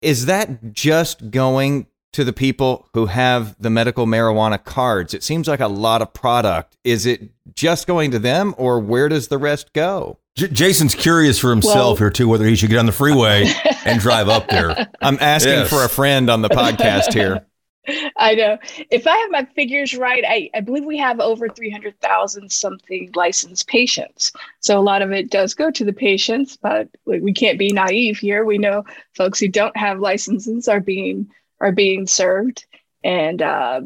Is that just going to the people who have the medical marijuana cards? It seems like a lot of product. Is it just going to them, or where does the rest go? J- Jason's curious for himself well, here too, whether he should get on the freeway and drive up there. I'm asking yes. for a friend on the podcast here. I know. If I have my figures right, I, I believe we have over 300,000 something licensed patients. So a lot of it does go to the patients, but we can't be naive here. We know folks who don't have licenses are being are being served. And, uh,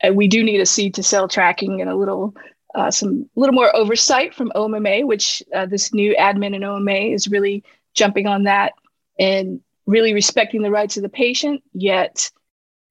and we do need a seed to sell tracking and a little uh, some little more oversight from OMMA, which uh, this new admin in OMMA is really jumping on that and really respecting the rights of the patient, yet,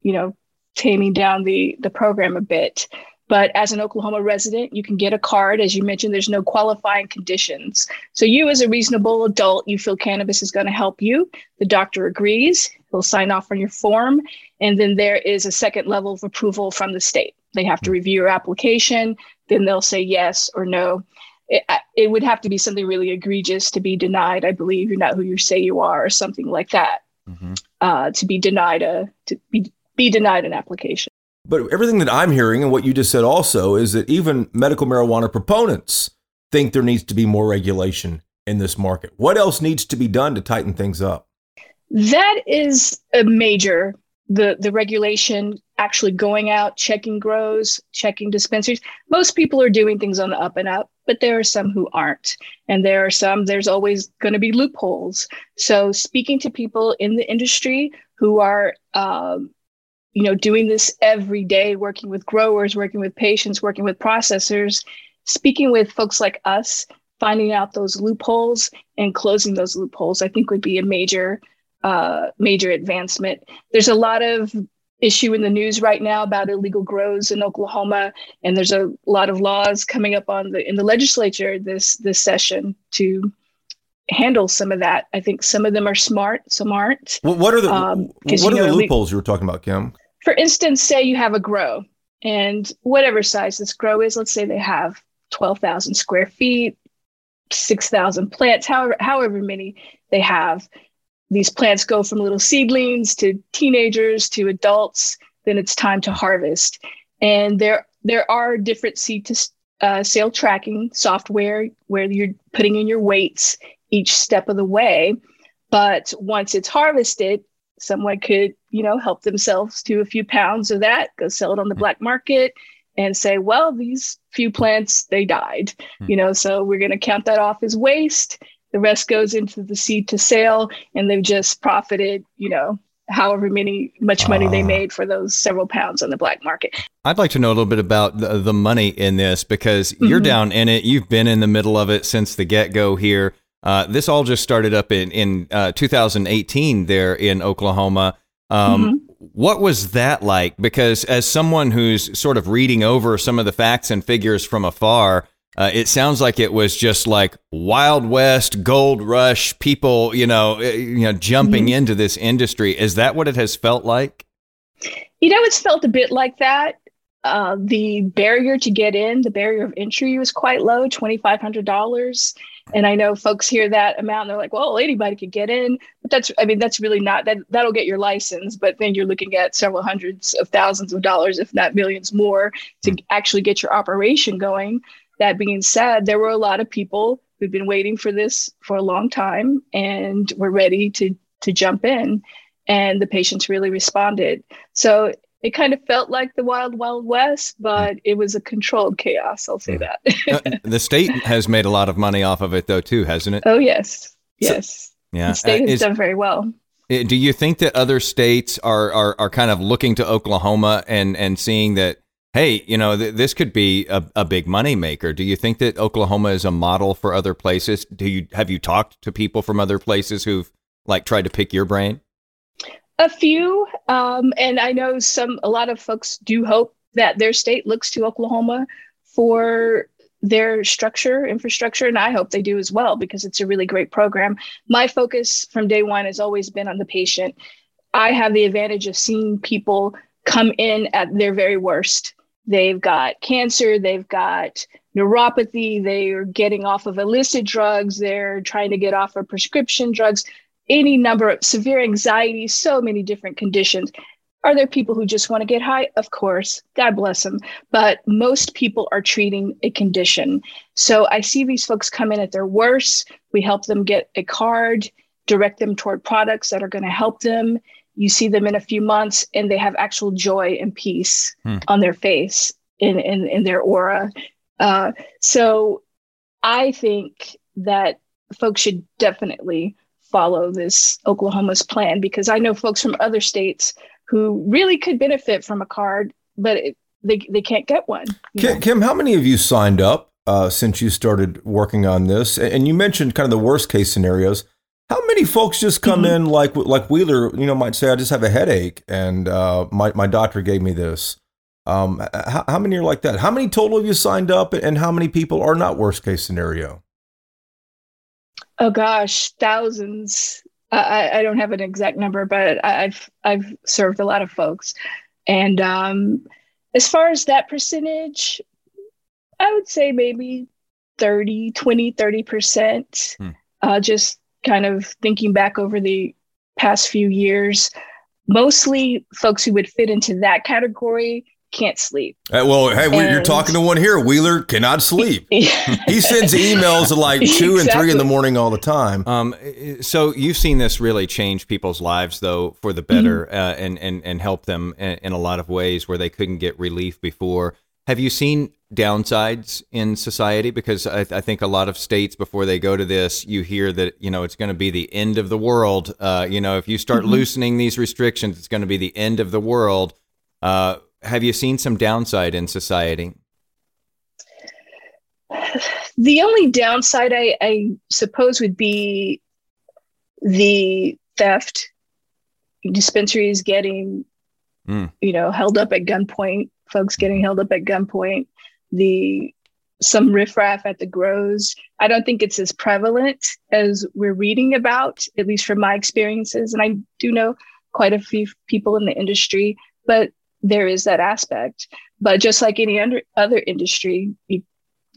you know, taming down the the program a bit. But as an Oklahoma resident, you can get a card. As you mentioned, there's no qualifying conditions. So, you as a reasonable adult, you feel cannabis is going to help you. The doctor agrees, he'll sign off on your form. And then there is a second level of approval from the state. They have to review your application, then they'll say yes or no. It, it would have to be something really egregious to be denied. I believe you're not who you say you are, or something like that, mm-hmm. uh, to be denied a to be be denied an application. But everything that I'm hearing and what you just said also is that even medical marijuana proponents think there needs to be more regulation in this market. What else needs to be done to tighten things up? That is a major the the regulation actually going out checking grows checking dispensaries. Most people are doing things on the up and up but there are some who aren't. And there are some there's always going to be loopholes. So speaking to people in the industry who are um, you know doing this every day working with growers working with patients working with processors speaking with folks like us finding out those loopholes and closing those loopholes i think would be a major uh, major advancement. There's a lot of issue in the news right now about illegal grows in oklahoma and there's a lot of laws coming up on the in the legislature this this session to handle some of that. I think some of them are smart some aren't. What are the um, what are you know, the loopholes you were talking about kim? For instance, say you have a grow and whatever size this grow is, let's say they have 12,000 square feet, 6,000 plants, however, however many they have. These plants go from little seedlings to teenagers to adults. Then it's time to harvest. And there, there are different seed to uh, sale tracking software where you're putting in your weights each step of the way. But once it's harvested, someone could, you know, help themselves to a few pounds of that, go sell it on the black market and say, well, these few plants, they died, hmm. you know, so we're going to count that off as waste. The rest goes into the seed to sale and they've just profited, you know, however many much money uh, they ah. made for those several pounds on the black market. I'd like to know a little bit about the, the money in this because mm-hmm. you're down in it. You've been in the middle of it since the get go here. Uh, this all just started up in in uh, 2018 there in Oklahoma. Um, mm-hmm. What was that like? Because as someone who's sort of reading over some of the facts and figures from afar, uh, it sounds like it was just like Wild West, gold rush, people, you know, eh, you know, jumping mm-hmm. into this industry. Is that what it has felt like? You know, it's felt a bit like that. Uh, the barrier to get in, the barrier of entry was quite low, twenty five hundred dollars. And I know folks hear that amount and they're like, well, anybody could get in. But that's, I mean, that's really not, that, that'll get your license. But then you're looking at several hundreds of thousands of dollars, if not millions more, to hmm. actually get your operation going. That being said, there were a lot of people who'd been waiting for this for a long time and were ready to, to jump in. And the patients really responded. So it kind of felt like the wild wild west but it was a controlled chaos i'll say that. Uh, the state has made a lot of money off of it though too hasn't it? Oh yes. Yes. so, yeah the state uh, has is, done very well. Uh, do you think that other states are, are are kind of looking to oklahoma and and seeing that hey you know th- this could be a, a big money maker do you think that oklahoma is a model for other places do you have you talked to people from other places who've like tried to pick your brain a few, um, and I know some. A lot of folks do hope that their state looks to Oklahoma for their structure, infrastructure, and I hope they do as well because it's a really great program. My focus from day one has always been on the patient. I have the advantage of seeing people come in at their very worst. They've got cancer, they've got neuropathy, they're getting off of illicit drugs, they're trying to get off of prescription drugs any number of severe anxiety, so many different conditions. Are there people who just want to get high? Of course, God bless them. But most people are treating a condition. So I see these folks come in at their worst. We help them get a card, direct them toward products that are going to help them. You see them in a few months and they have actual joy and peace hmm. on their face, in, in, in their aura. Uh, so I think that folks should definitely follow this Oklahoma's plan because I know folks from other states who really could benefit from a card, but it, they, they can't get one. Kim, Kim, how many of you signed up uh, since you started working on this? And you mentioned kind of the worst case scenarios. How many folks just come mm-hmm. in like like Wheeler? You know, might say, "I just have a headache, and uh, my my doctor gave me this." Um, how, how many are like that? How many total have you signed up, and how many people are not worst case scenario? Oh gosh, thousands. I, I don't have an exact number, but I've I've served a lot of folks, and um, as far as that percentage, I would say maybe 30, 20, 30 percent. Hmm. Uh, just kind of thinking back over the past few years, mostly folks who would fit into that category can't sleep. Uh, well, hey, and, you're talking to one here. Wheeler cannot sleep. he sends emails at like two exactly. and three in the morning all the time. Um, so you've seen this really change people's lives, though, for the better, mm-hmm. uh, and and and help them in, in, a lot of ways where they couldn't get relief before. Have you seen downsides in society? Because I, I, think a lot of states, before they go to this, you hear that you know it's going to be the end of the world. Uh, you know, if you start mm-hmm. loosening these restrictions, it's going to be the end of the world. Uh, have you seen some downside in society? The only downside, I, I suppose, would be the theft. Dispensaries getting, mm. you know, held up at gunpoint. Folks getting held up at gunpoint. The some riffraff at the grows. I don't think it's as prevalent as we're reading about, at least from my experiences. And I do know quite a few people in the industry, but there is that aspect. But just like any under, other industry, you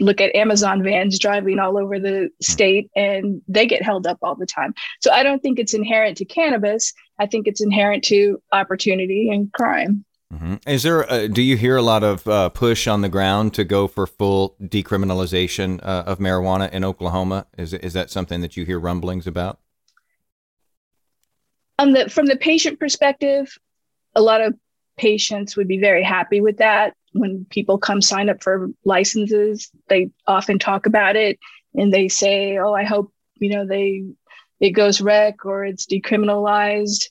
look at Amazon vans driving all over the state and they get held up all the time. So I don't think it's inherent to cannabis. I think it's inherent to opportunity and crime. Mm-hmm. Is there? A, do you hear a lot of uh, push on the ground to go for full decriminalization uh, of marijuana in Oklahoma? Is is that something that you hear rumblings about? Um, the, from the patient perspective, a lot of patients would be very happy with that. When people come sign up for licenses, they often talk about it and they say, "Oh, I hope you know they it goes rec or it's decriminalized."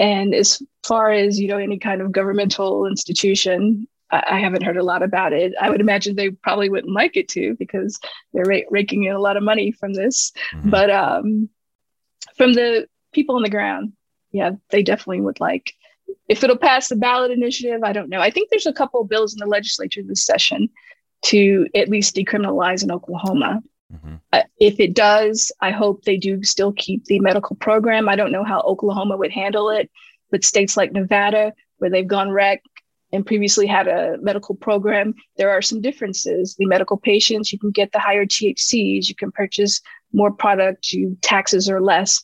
And as far as you know, any kind of governmental institution, I, I haven't heard a lot about it. I would imagine they probably wouldn't like it to because they're ra- raking in a lot of money from this. Mm-hmm. But um, from the people on the ground, yeah, they definitely would like if it'll pass the ballot initiative, I don't know. I think there's a couple of bills in the legislature this session to at least decriminalize in Oklahoma. Mm-hmm. Uh, if it does, I hope they do still keep the medical program. I don't know how Oklahoma would handle it, but states like Nevada, where they've gone rec and previously had a medical program, there are some differences. The medical patients, you can get the higher THCs, you can purchase more product, you taxes are less.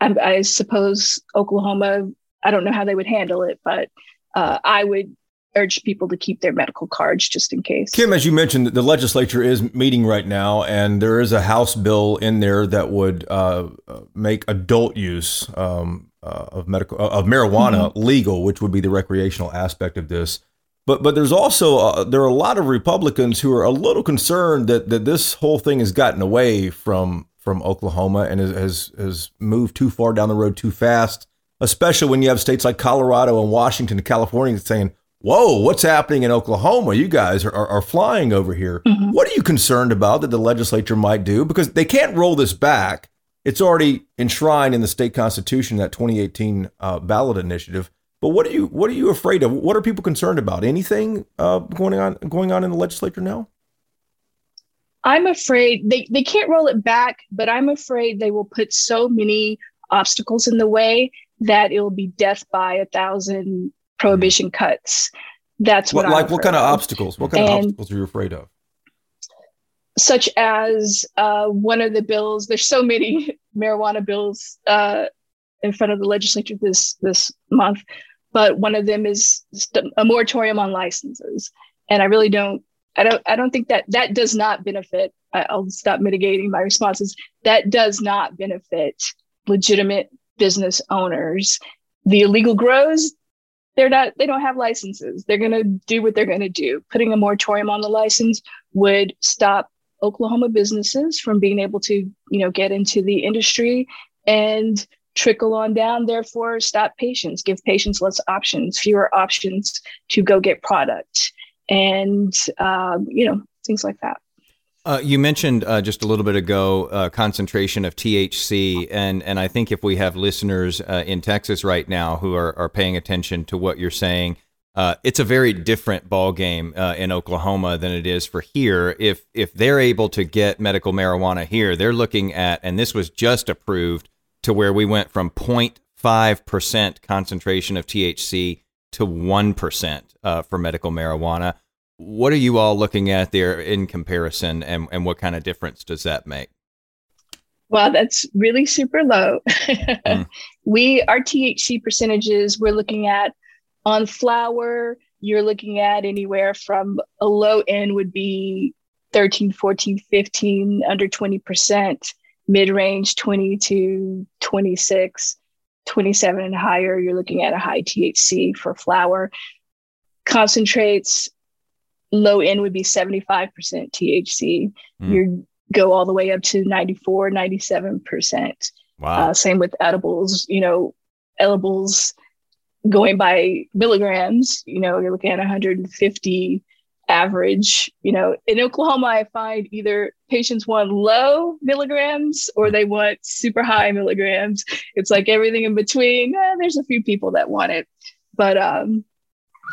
I, I suppose Oklahoma I don't know how they would handle it, but uh, I would urge people to keep their medical cards just in case. Kim, as you mentioned, the legislature is meeting right now, and there is a House bill in there that would uh, make adult use um, uh, of medical uh, of marijuana mm-hmm. legal, which would be the recreational aspect of this. But but there's also uh, there are a lot of Republicans who are a little concerned that that this whole thing has gotten away from from Oklahoma and has has moved too far down the road too fast especially when you have states like Colorado and Washington and California saying, whoa, what's happening in Oklahoma? You guys are, are, are flying over here. Mm-hmm. What are you concerned about that the legislature might do? Because they can't roll this back. It's already enshrined in the state constitution, that 2018 uh, ballot initiative. But what are you what are you afraid of? What are people concerned about? Anything uh, going on going on in the legislature now? I'm afraid they, they can't roll it back, but I'm afraid they will put so many obstacles in the way that it'll be death by a thousand prohibition cuts. That's what, what like what kind of, obstacles? What kind and of obstacles are you afraid of? Such as uh, one of the bills. There's so many marijuana bills uh, in front of the legislature this this month, but one of them is a moratorium on licenses. And I really don't. I don't. I don't think that that does not benefit. I'll stop mitigating my responses. That does not benefit legitimate business owners. The illegal grows, they're not they don't have licenses. They're going to do what they're going to do. Putting a moratorium on the license would stop Oklahoma businesses from being able to, you know, get into the industry and trickle on down therefore stop patients give patients less options fewer options to go get product and um, you know things like that uh, you mentioned uh, just a little bit ago uh, concentration of THC, and and I think if we have listeners uh, in Texas right now who are, are paying attention to what you're saying, uh, it's a very different ball game uh, in Oklahoma than it is for here. If if they're able to get medical marijuana here, they're looking at, and this was just approved to where we went from 0.5 percent concentration of THC to one percent for medical marijuana what are you all looking at there in comparison, and, and what kind of difference does that make? Well, that's really super low. mm. We our THC percentages we're looking at on flower, you're looking at anywhere from a low end would be 13, 14, 15, under 20%, mid range 20 to 26, 27 and higher. You're looking at a high THC for flower. Concentrates low end would be 75% THC. Mm. You go all the way up to 94, 97%. Wow. Uh, same with edibles, you know, edibles going by milligrams, you know, you're looking at 150 average. You know, in Oklahoma, I find either patients want low milligrams or they want super high milligrams. It's like everything in between. Eh, there's a few people that want it, but um,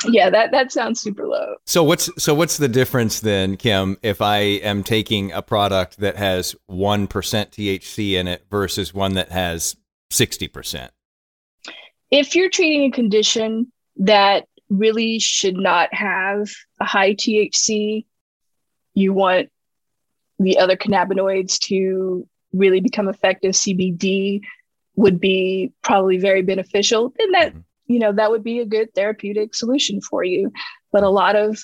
yeah, that that sounds super low. So what's so what's the difference then, Kim, if I am taking a product that has 1% THC in it versus one that has 60%? If you're treating a condition that really should not have a high THC, you want the other cannabinoids to really become effective. CBD would be probably very beneficial. And that Mhm. You know that would be a good therapeutic solution for you. But a lot of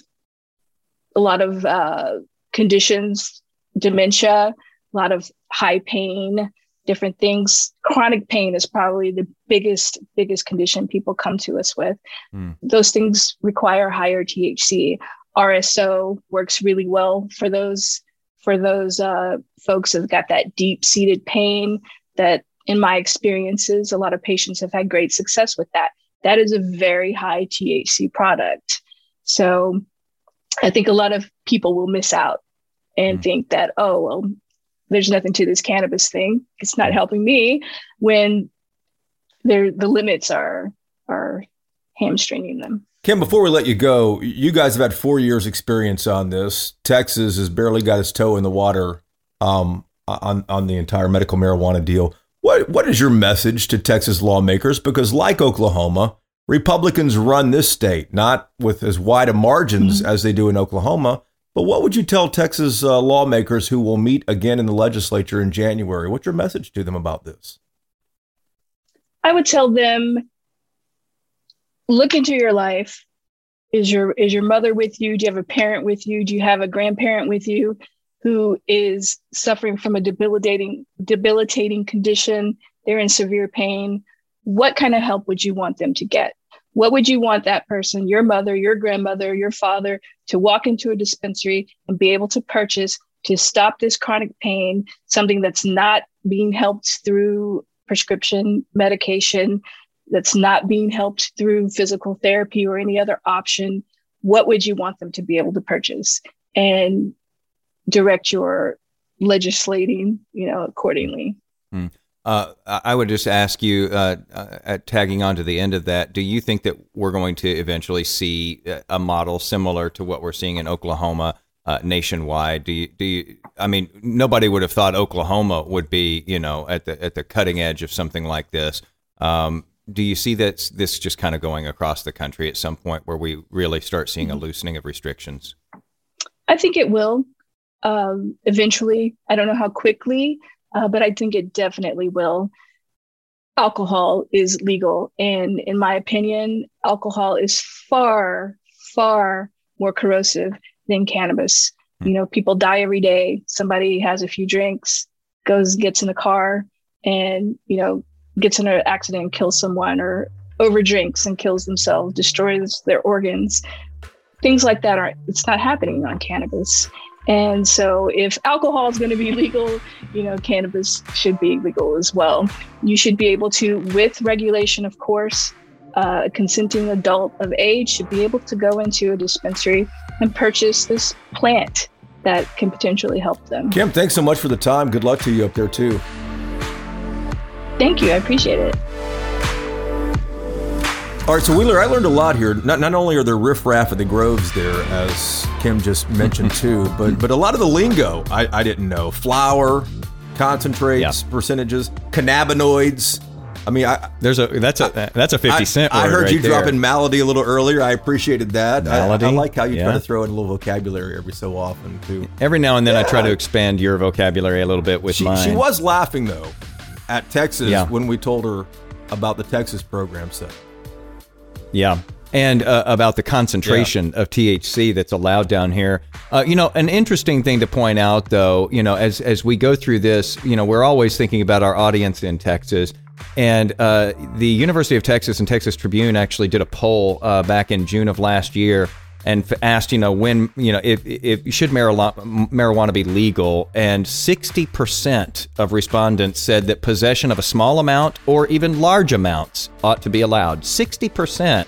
a lot of uh, conditions dementia a lot of high pain different things. Chronic pain is probably the biggest biggest condition people come to us with. Hmm. those things require higher thc rso works really well for those for those uh, folks that've got that deep seated pain that in my experiences a lot of patients have had great success with that that is a very high THC product. So I think a lot of people will miss out and Mm. think that, oh, well, there's nothing to this cannabis thing. It's not helping me when there the limits are are hamstringing them. Kim, before we let you go, you guys have had four years experience on this. Texas has barely got its toe in the water um, on on the entire medical marijuana deal. What what is your message to Texas lawmakers? Because like Oklahoma, Republicans run this state not with as wide a margins as they do in Oklahoma. But what would you tell Texas uh, lawmakers who will meet again in the legislature in January? What's your message to them about this? I would tell them look into your life. Is your is your mother with you? Do you have a parent with you? Do you have a grandparent with you who is suffering from a debilitating debilitating condition? They're in severe pain. What kind of help would you want them to get? What would you want that person, your mother, your grandmother, your father, to walk into a dispensary and be able to purchase to stop this chronic pain, something that's not being helped through prescription medication, that's not being helped through physical therapy or any other option, what would you want them to be able to purchase and direct your legislating, you know, accordingly? Uh, I would just ask you, uh, uh, tagging on to the end of that, do you think that we're going to eventually see uh, a model similar to what we're seeing in Oklahoma uh, nationwide? Do you, do you, I mean, nobody would have thought Oklahoma would be, you know, at the at the cutting edge of something like this. Um, do you see that this just kind of going across the country at some point where we really start seeing a loosening of restrictions? I think it will um, eventually. I don't know how quickly, uh, but I think it definitely will. Alcohol is legal. And in my opinion, alcohol is far, far more corrosive than cannabis. You know, people die every day. Somebody has a few drinks, goes, gets in the car, and, you know, gets in an accident and kills someone or overdrinks and kills themselves, destroys their organs. Things like that are, it's not happening on cannabis. And so, if alcohol is going to be legal, you know, cannabis should be legal as well. You should be able to, with regulation, of course, uh, a consenting adult of age should be able to go into a dispensary and purchase this plant that can potentially help them. Kim, thanks so much for the time. Good luck to you up there too. Thank you. I appreciate it. All right, so Wheeler, I learned a lot here. Not, not only are there riffraff of the groves there, as Kim just mentioned too, but but a lot of the lingo I, I didn't know. Flower, concentrates, percentages, cannabinoids. I mean, I There's a that's a that's a fifty I, cent. I heard right you drop there. in melody a little earlier. I appreciated that. I- I, like how you try to throw in a little vocabulary every so often too. Every now and then, I try to expand your vocabulary a little bit with She, mine. she was laughing though at Texas Yeah. when we told her about the Texas program set. Yeah. And uh, about the concentration of THC that's allowed down here. Uh, you know, an interesting thing to point out, though, you know, as, as we go through this, you know, we're always thinking about our audience in Texas. And uh, the University of Texas and Texas Tribune actually did a poll uh, back in June of last year. And asked, you know, when, you know, if, if should marijuana, marijuana be legal, and 60% of respondents said that possession of a small amount or even large amounts ought to be allowed. 60%.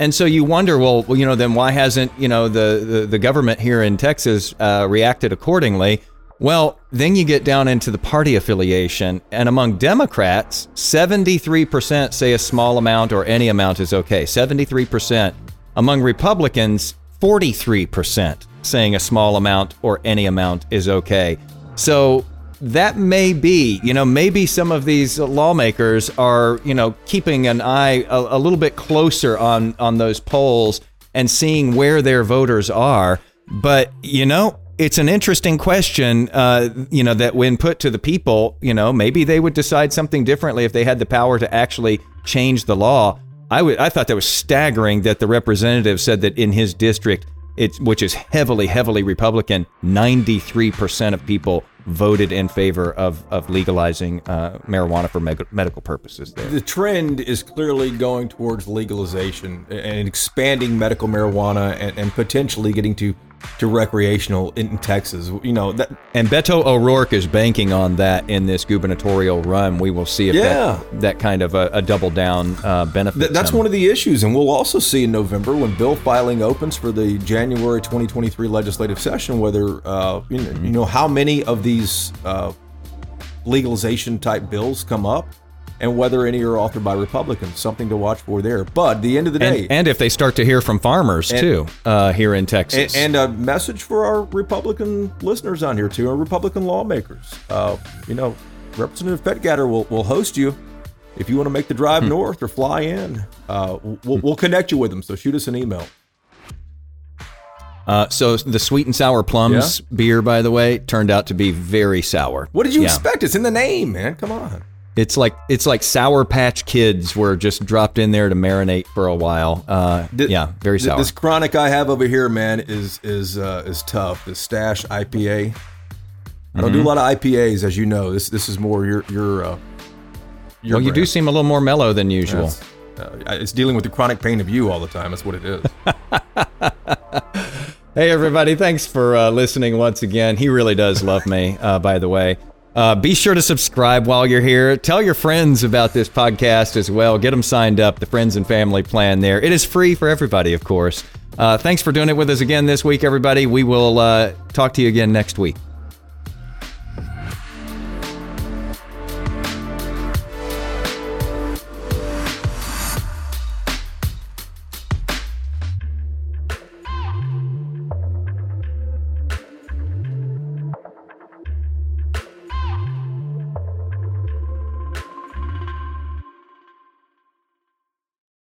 And so you wonder, well, you know, then why hasn't you know the the, the government here in Texas uh, reacted accordingly? Well, then you get down into the party affiliation, and among Democrats, 73% say a small amount or any amount is okay. 73%. Among Republicans, 43% saying a small amount or any amount is okay. So that may be, you know, maybe some of these lawmakers are, you know, keeping an eye a, a little bit closer on on those polls and seeing where their voters are. But you know, it's an interesting question, uh, you know, that when put to the people, you know, maybe they would decide something differently if they had the power to actually change the law. I thought that was staggering that the representative said that in his district, it's which is heavily, heavily Republican, 93% of people voted in favor of, of legalizing uh, marijuana for medical purposes there. The trend is clearly going towards legalization and expanding medical marijuana and, and potentially getting to to recreational in Texas. You know that, and Beto O'Rourke is banking on that in this gubernatorial run. We will see if yeah. that, that kind of a, a double down uh, benefit. Th- that's him. one of the issues, and we'll also see in November when bill filing opens for the January 2023 legislative session whether uh, you, know, you know how many of these uh, legalization type bills come up and whether any are authored by Republicans. Something to watch for there. But the end of the day, and, and if they start to hear from farmers and, too uh, here in Texas, and, and, a message for our Republican listeners on here too, our Republican lawmakers. Uh, you know, Representative Fetgatter will will host you. If you want to make the drive hmm. north or fly in, uh, we'll, we'll connect you with them. So shoot us an email. Uh, so the sweet and sour plums yeah. beer, by the way, turned out to be very sour. What did you yeah. expect? It's in the name, man. Come on. It's like it's like Sour Patch Kids were just dropped in there to marinate for a while. Uh, yeah, very sour. This chronic I have over here, man, is is uh, is tough. The Stash IPA. I don't mm-hmm. do a lot of IPAs, as you know. This this is more your your. Uh, your well, you do seem a little more mellow than usual. Uh, it's dealing with the chronic pain of you all the time. That's what it is. hey, everybody! Thanks for uh, listening once again. He really does love me, uh, by the way. Uh, be sure to subscribe while you're here. Tell your friends about this podcast as well. Get them signed up, the friends and family plan there. It is free for everybody, of course. Uh, thanks for doing it with us again this week, everybody. We will uh, talk to you again next week.